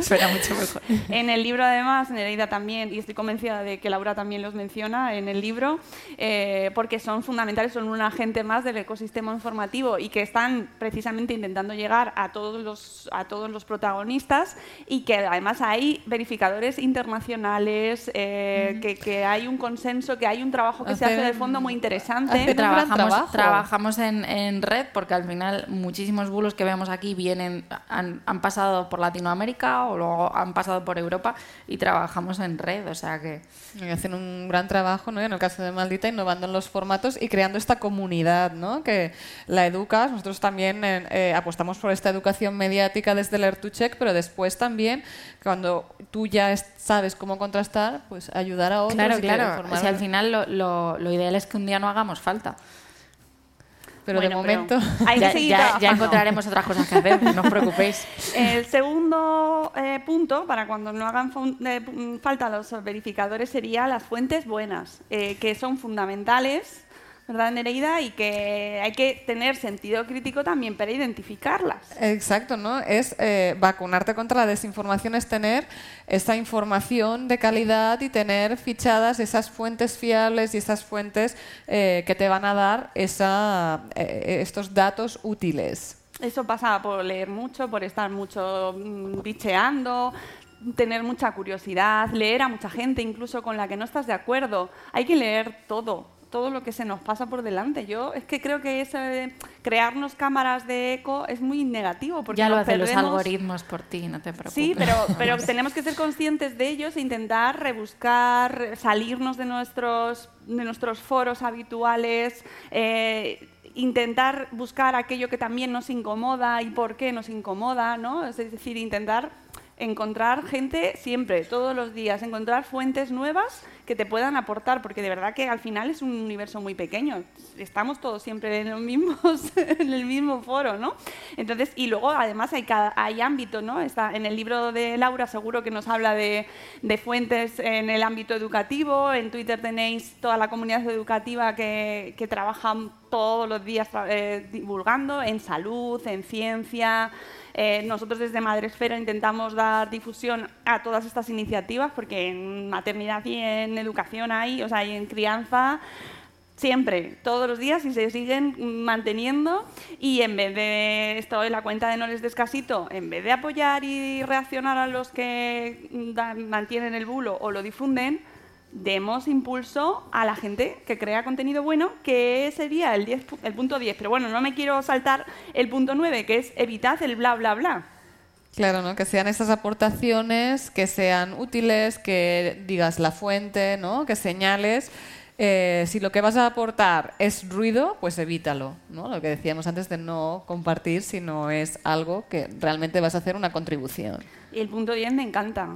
Suena mucho mejor. En el libro además, Nereida también, y estoy convencida de que Laura también los menciona en el libro, eh, porque son fundamentales, son un agente más del ecosistema informativo y que están precisamente precisamente intentando llegar a todos los, a todos los protagonistas y que además hay verificadores internacionales, eh, que, que, hay un consenso, que hay un trabajo que se hace de fondo muy interesante. Trabajamos, trabajamos en, en, red porque al final muchísimos bulos que vemos aquí vienen, han, han pasado por Latinoamérica o luego han pasado por Europa y trabajamos en red, o sea que... hacen un gran trabajo, ¿no? En el caso de Maldita, innovando en los formatos y creando esta comunidad, ¿no? Que la educas. Nosotros también eh, apostamos por esta educación mediática desde el Check, pero después también, cuando tú ya sabes cómo contrastar, pues ayudar a otros. Claro, claro. Si al final lo, lo, ideal es que un día no hagamos falta. Pero de momento ya, encontraremos otras cosas que hacer, no os preocupéis. El segundo eh, punto, para cuando no hagan eh, falta los verificadores, sería las fuentes buenas, que son fundamentales ¿verdad, Nereida? Y que hay que tener sentido crítico también para identificarlas. Exacto, ¿no? Es eh, vacunarte contra la desinformación, es tener esa información de calidad y tener fichadas esas fuentes fiables y esas fuentes eh, que te van a dar esa, eh, estos datos útiles. eso pasa por leer mucho, por estar mucho mm, bicheando, tener mucha curiosidad, leer a mucha gente, incluso con la que no estás de acuerdo. Hay que leer todo, todo lo que se nos pasa por delante. Yo es que creo que ese, crearnos cámaras de eco es muy negativo. Porque ya lo hacen los perdemos- algoritmos por ti, no te preocupes. Sí, pero, pero tenemos que ser conscientes de ellos e intentar rebuscar, salirnos de nuestros, de nuestros foros habituales, eh, intentar buscar aquello que también nos incomoda y por qué nos incomoda, ¿no? Es decir, intentar encontrar gente siempre, todos los días, encontrar fuentes nuevas que te puedan aportar, porque de verdad que al final es un universo muy pequeño. Estamos todos siempre en, los mismos, en el mismo foro, ¿no? Entonces, y luego además hay, hay ámbito, ¿no? Está en el libro de Laura seguro que nos habla de, de fuentes en el ámbito educativo. En Twitter tenéis toda la comunidad educativa que, que trabajan todos los días eh, divulgando en salud, en ciencia. Eh, nosotros desde Madresfera intentamos dar difusión a todas estas iniciativas porque en maternidad y en educación hay, o sea, y en crianza siempre, todos los días y se siguen manteniendo. Y en vez de esto en la cuenta de No les descasito, en vez de apoyar y reaccionar a los que mantienen el bulo o lo difunden, demos impulso a la gente que crea contenido bueno, que sería el, 10 pu- el punto 10. Pero bueno, no me quiero saltar el punto 9, que es evitad el bla, bla, bla. Claro, ¿no? Que sean estas aportaciones, que sean útiles, que digas la fuente, ¿no? Que señales. Eh, si lo que vas a aportar es ruido, pues evítalo, ¿no? Lo que decíamos antes de no compartir si no es algo que realmente vas a hacer una contribución. Y el punto 10 me encanta.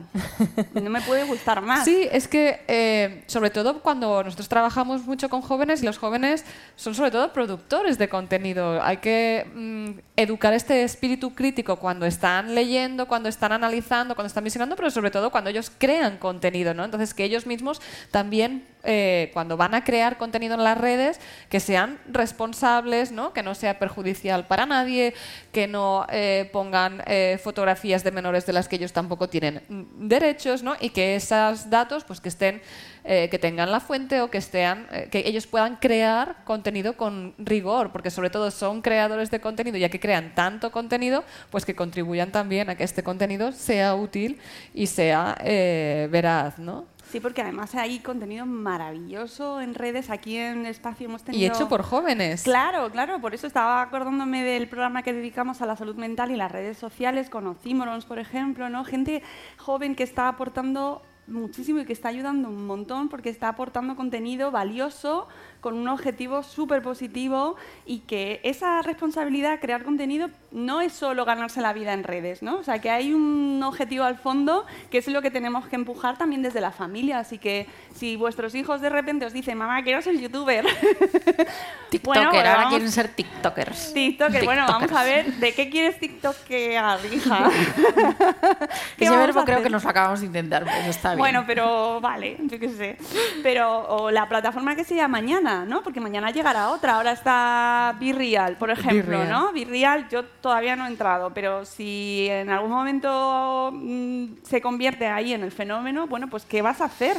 No me puede gustar más. Sí, es que eh, sobre todo cuando nosotros trabajamos mucho con jóvenes y los jóvenes son sobre todo productores de contenido. Hay que mm, educar este espíritu crítico cuando están leyendo, cuando están analizando, cuando están visionando, pero sobre todo cuando ellos crean contenido, ¿no? Entonces que ellos mismos también eh, cuando van a crear contenido en las redes que sean responsables, ¿no? Que no sea perjudicial para nadie, que no eh, pongan eh, fotografías de menores de las que ellos tampoco tienen mm, derechos, ¿no? Y que esos datos, pues que estén, eh, que tengan la fuente o que estén, eh, que ellos puedan crear contenido con rigor, porque sobre todo son creadores de contenido, ya que crean tanto contenido, pues que contribuyan también a que este contenido sea útil y sea eh, veraz, ¿no? Sí, porque además hay contenido maravilloso en redes. Aquí en Espacio hemos tenido... Y hecho por jóvenes. Claro, claro. Por eso estaba acordándome del programa que dedicamos a la salud mental y las redes sociales, con Ocimorons, por ejemplo, ¿no? Gente joven que está aportando muchísimo y que está ayudando un montón porque está aportando contenido valioso con un objetivo súper positivo y que esa responsabilidad, crear contenido, no es solo ganarse la vida en redes, ¿no? O sea, que hay un objetivo al fondo que es lo que tenemos que empujar también desde la familia. Así que si vuestros hijos de repente os dicen, mamá, quiero ser youtuber, TikToker, Bueno, bueno, ahora quieren ser TikTokers. TikToker, bueno, vamos a TikTokers. ver, ¿de qué quieres TikTokear, hija? ¿Qué Ese verbo creo que nos lo acabamos de intentar, pero está bien. Bueno, pero vale, yo qué sé. Pero, o la plataforma que sea mañana, ¿no? Porque mañana llegará otra. Ahora está Virreal, por ejemplo. ¿no? Virreal yo todavía no he entrado, pero si en algún momento mm, se convierte ahí en el fenómeno, bueno, pues ¿qué vas a hacer?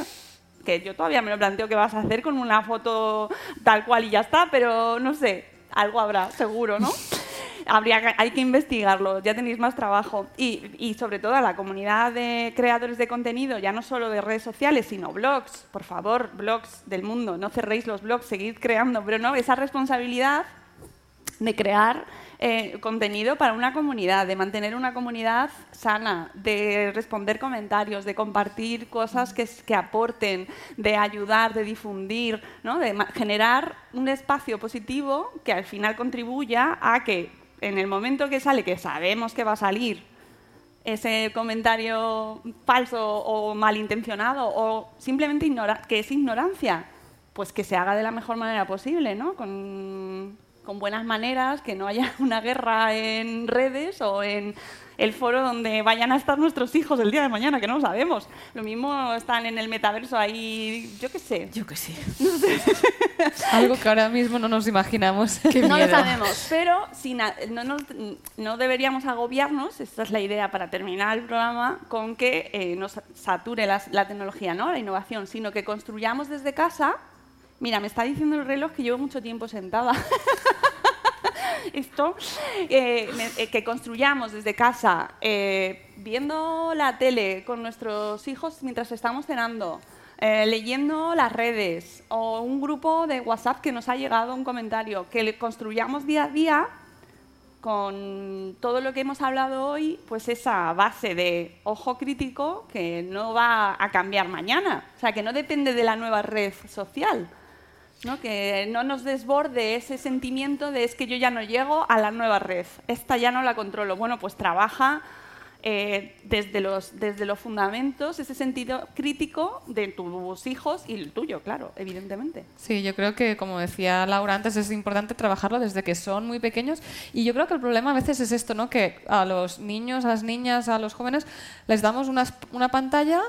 Que yo todavía me lo planteo qué vas a hacer con una foto tal cual y ya está, pero no sé, algo habrá, seguro, ¿no? Habría hay que investigarlo, ya tenéis más trabajo. Y, sobre todo a la comunidad de creadores de contenido, ya no solo de redes sociales, sino blogs. Por favor, blogs del mundo, no cerréis los blogs, seguid creando, pero no, esa responsabilidad de crear eh, contenido para una comunidad, de mantener una comunidad sana, de responder comentarios, de compartir cosas que, que aporten, de ayudar, de difundir, ¿no? de generar un espacio positivo que al final contribuya a que en el momento que sale, que sabemos que va a salir, ese comentario falso o malintencionado o simplemente ignora- que es ignorancia, pues que se haga de la mejor manera posible, ¿no? Con, con buenas maneras, que no haya una guerra en redes o en el foro donde vayan a estar nuestros hijos el día de mañana, que no lo sabemos. Lo mismo están en el metaverso ahí, yo qué sé. Yo que sí. Algo que ahora mismo no nos imaginamos. no lo sabemos, pero si no, nos- no deberíamos agobiarnos, esta es la idea para terminar el programa, con que eh, nos sature las- la, tecnología, ¿no? la innovación, sino que construyamos desde casa. Mira, me está diciendo el reloj que llevo mucho tiempo sentada. esto, eh, eh, que construyamos desde casa, viendo la tele con nuestros hijos mientras estamos cenando, leyendo las redes o un grupo de WhatsApp que nos ha llegado un comentario, que construyamos día a día con todo lo que hemos hablado hoy, pues esa base de ojo crítico que no va a cambiar mañana, o sea, que no depende de la nueva red social, ¿no? que no nos desborde ese sentimiento de es que yo ya no llego a la nueva red, esta ya no la controlo. Bueno, pues trabaja eh, desde, los, desde los fundamentos, ese sentido crítico de tus hijos y el tuyo, claro, evidentemente. Sí, yo creo que, como decía Laura antes, es importante trabajarlo desde que son muy pequeños. Y yo creo que el problema a veces es esto, ¿no? que a los niños, a las niñas, a los jóvenes, les damos una, una pantalla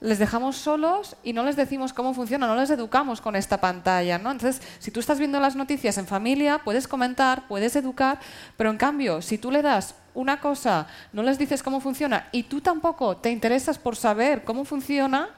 les dejamos solos y no les decimos cómo funciona, no les educamos con esta pantalla. ¿no? Entonces, si tú estás viendo las noticias en familia, puedes comentar, puedes educar, pero en cambio, si tú le das una cosa, no les dices cómo funciona y tú tampoco te interesas por saber cómo funciona,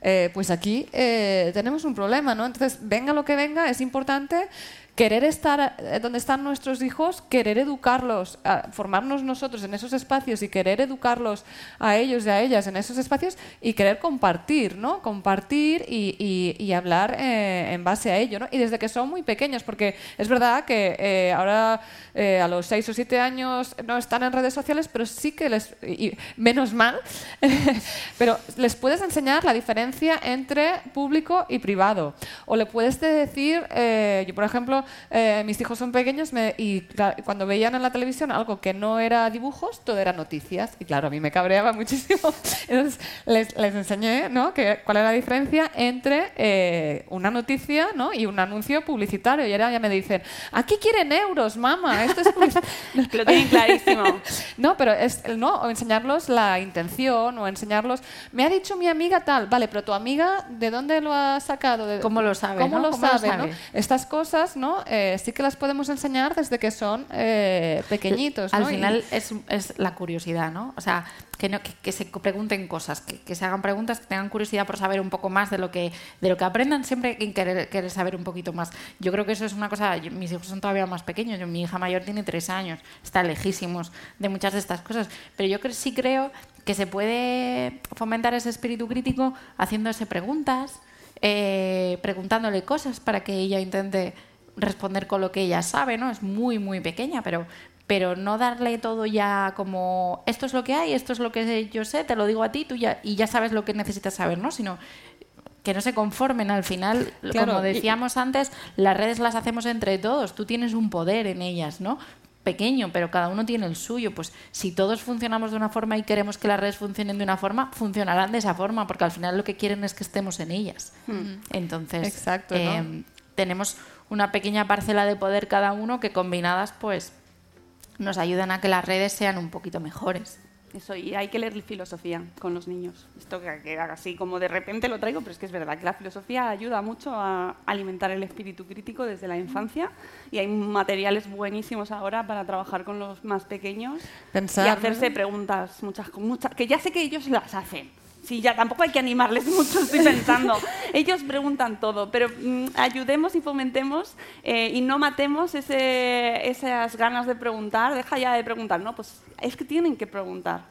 eh, pues aquí eh, tenemos un problema. ¿no? Entonces, venga lo que venga, es importante querer estar eh, donde están nuestros hijos, querer educarlos, formarnos nosotros en esos espacios y querer educarlos a ellos y a ellas en esos espacios y querer compartir, ¿no? Compartir y, hablar eh, en base a ello, ¿no? Y desde que son muy pequeños, porque es verdad que eh, ahora a los seis o siete años no están en redes sociales, pero sí que les, y menos mal, pero les puedes enseñar la diferencia entre público y privado. O le puedes decir, yo por ejemplo, eh, mis hijos son pequeños y cuando veían en la televisión algo que no era dibujos, todo era noticias. Y claro, a mí me cabreaba muchísimo. Entonces les, les enseñé ¿no? que, cuál era la diferencia entre eh, una noticia ¿no? y un anuncio publicitario. Y ahora ya me dicen, aquí quieren euros, mamá. Esto es Lo tienen clarísimo. no, pero es ¿no? o enseñarlos la intención o enseñarlos, me ha dicho mi amiga tal, vale, pero tu amiga, ¿de dónde lo ha sacado? De, ¿Cómo lo sabe? ¿Cómo, lo, sabe, Estas cosas, ¿no? Eh, sí que las podemos enseñar desde que son eh, pequeñitos. Al final es, es, la curiosidad, ¿no? O sea, que, no, que, se pregunten cosas, que, que, se hagan preguntas, que tengan curiosidad por saber un poco más de lo que, de lo que aprendan, siempre querer, querer saber un poquito más. Yo creo que eso es una cosa, mis hijos son todavía más pequeños, mi hija mayor tiene tres años, está lejísimos de muchas de estas cosas, pero yo sí creo que se puede fomentar ese espíritu crítico haciéndose preguntas, eh, preguntándole cosas para que ella intente responder con lo que ella sabe, ¿no? Es muy, muy pequeña, pero, pero no darle todo ya como esto es lo que hay, esto es lo que yo sé, te lo digo a ti, tú ya, y ya sabes lo que necesitas saber, ¿no? Sino que no se conformen al final, como decíamos antes, las redes las hacemos entre todos, tú tienes un poder en ellas, ¿no? pequeño, pero cada uno tiene el suyo. Pues si todos funcionamos de una forma y queremos que las redes funcionen de una forma, funcionarán de esa forma, porque al final lo que quieren es que estemos en ellas. Hmm. Entonces, Exacto, eh, tenemos una pequeña parcela de poder cada uno que combinadas pues nos ayudan a que las redes sean un poquito mejores. Eso, y hay que leer filosofía con los niños. Esto que, que así como de repente lo traigo, pero es que es verdad que la filosofía ayuda mucho a alimentar el espíritu crítico desde la infancia y hay materiales buenísimos ahora para trabajar con los más pequeños y hacerse preguntas, muchas, muchas, que ya sé que ellos las hacen Sí, ya tampoco hay que animarles mucho, estoy pensando. Ellos preguntan todo, pero mm, ayudemos y fomentemos eh, y no matemos ese, esas ganas de preguntar. Deja ya de preguntar, no, pues es que tienen que preguntar,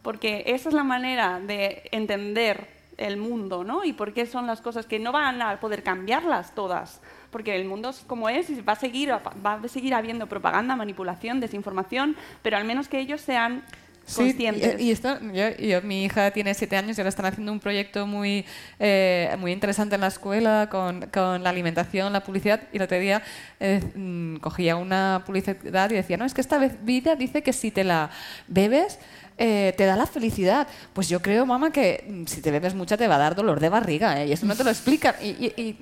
porque esa es la manera de entender el mundo, ¿no? Y por qué son las cosas que no van a poder cambiarlas todas, porque el mundo es como es y va a seguir, va a seguir habiendo propaganda, manipulación, desinformación, pero al menos que ellos sean Sí, y, esto, yo, mi hija tiene siete años y ahora están haciendo un proyecto muy, eh, muy interesante en la escuela con, con, la alimentación, la publicidad. Y el otro día eh, mm, cogía una publicidad y decía, no, es que esta vida dice que si te la bebes eh, te da la felicidad. Pues yo creo, mamá, que si te bebes mucha te va a dar dolor de barriga, ¿eh? y eso no te lo explican. Y,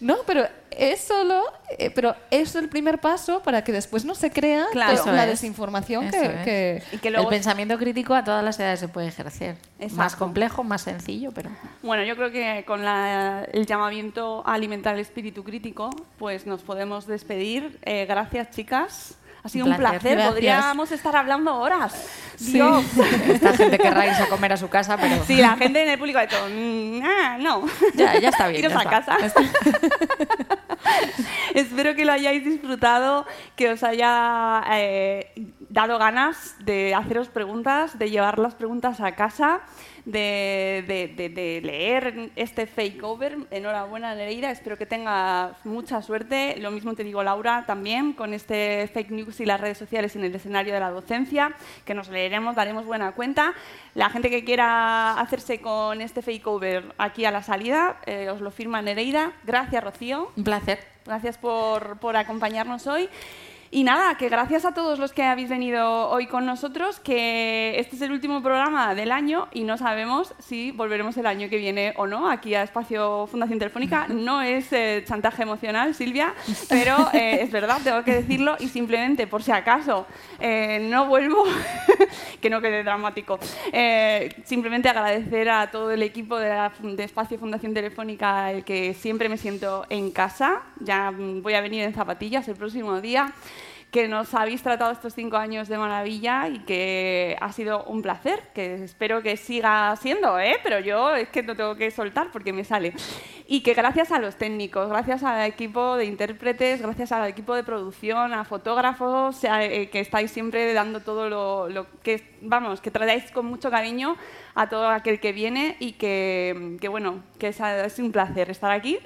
no, pero es solo, eh, pero es el primer paso para que después no se crea la desinformación que, El pensamiento crítico a todas las edades se puede ejercer. Más complejo, más sencillo, pero... Bueno, yo creo que con el llamamiento a alimentar el espíritu crítico, pues nos podemos despedir. gracias, chicas. Ha sido un, placer, podríamos estar hablando horas. Dios. Esta gente querrá irse a comer a su casa, pero... Sí, la gente en el público ha dicho, mm, ah, no. Ya, ya está bien. Iros a casa. Espero que lo hayáis disfrutado, que os haya eh, dado ganas de haceros preguntas, de llevar las preguntas a casa de, leer este fake over. Enhorabuena, Nereida. Espero que tengas mucha suerte. Lo mismo te digo, Laura, también con este fake news y las redes sociales en el escenario de la docencia, que nos leeremos, daremos buena cuenta. La gente que quiera hacerse con este fake over aquí a la salida, eh, os lo firma Nereida. Gracias, Rocío. Un placer. Gracias por, por acompañarnos hoy. Y nada, que gracias a todos los que habéis venido hoy con nosotros, que este es el último programa del año y no sabemos si volveremos el año que viene o no aquí a Espacio Fundación Telefónica. No es eh, chantaje emocional, Silvia, pero eh, es verdad, tengo que decirlo y simplemente por si acaso eh, no vuelvo, que no quede dramático, simplemente agradecer a todo el equipo de, de Espacio Fundación Telefónica, el que siempre me siento en casa. Ya voy a venir en zapatillas el próximo día que nos habéis tratado estos cinco años de maravilla y que ha sido un placer, que espero que siga siendo, ¿eh? pero yo es que no tengo que soltar porque me sale. Y que gracias a los técnicos, gracias al equipo de intérpretes, gracias al equipo de producción, a fotógrafos, eh, que estáis siempre dando todo lo, que, vamos, que tratáis con mucho cariño a todo aquel que viene y que, bueno, que es, es un placer estar aquí.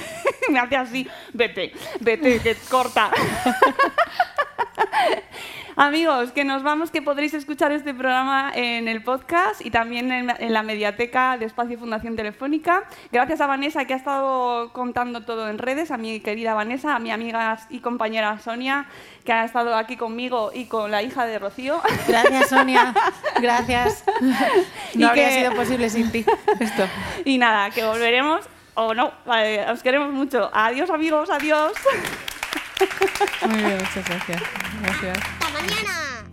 me hace así, vete, vete, que corta. Amigos, que nos vamos, que podréis escuchar este programa en el podcast y también en, la mediateca de Espacio Fundación Telefónica. Gracias a Vanessa que ha estado contando todo en redes, a mi querida Vanessa, a mi amiga y compañera Sonia que ha estado aquí conmigo y con la hija de Rocío. Gracias Sonia, gracias. No habría sido posible sin ti esto. Y nada, que volveremos o no, os queremos mucho. Adiós amigos, adiós. Muy bien, muchas gracias. Gracias. ¡Hasta mañana!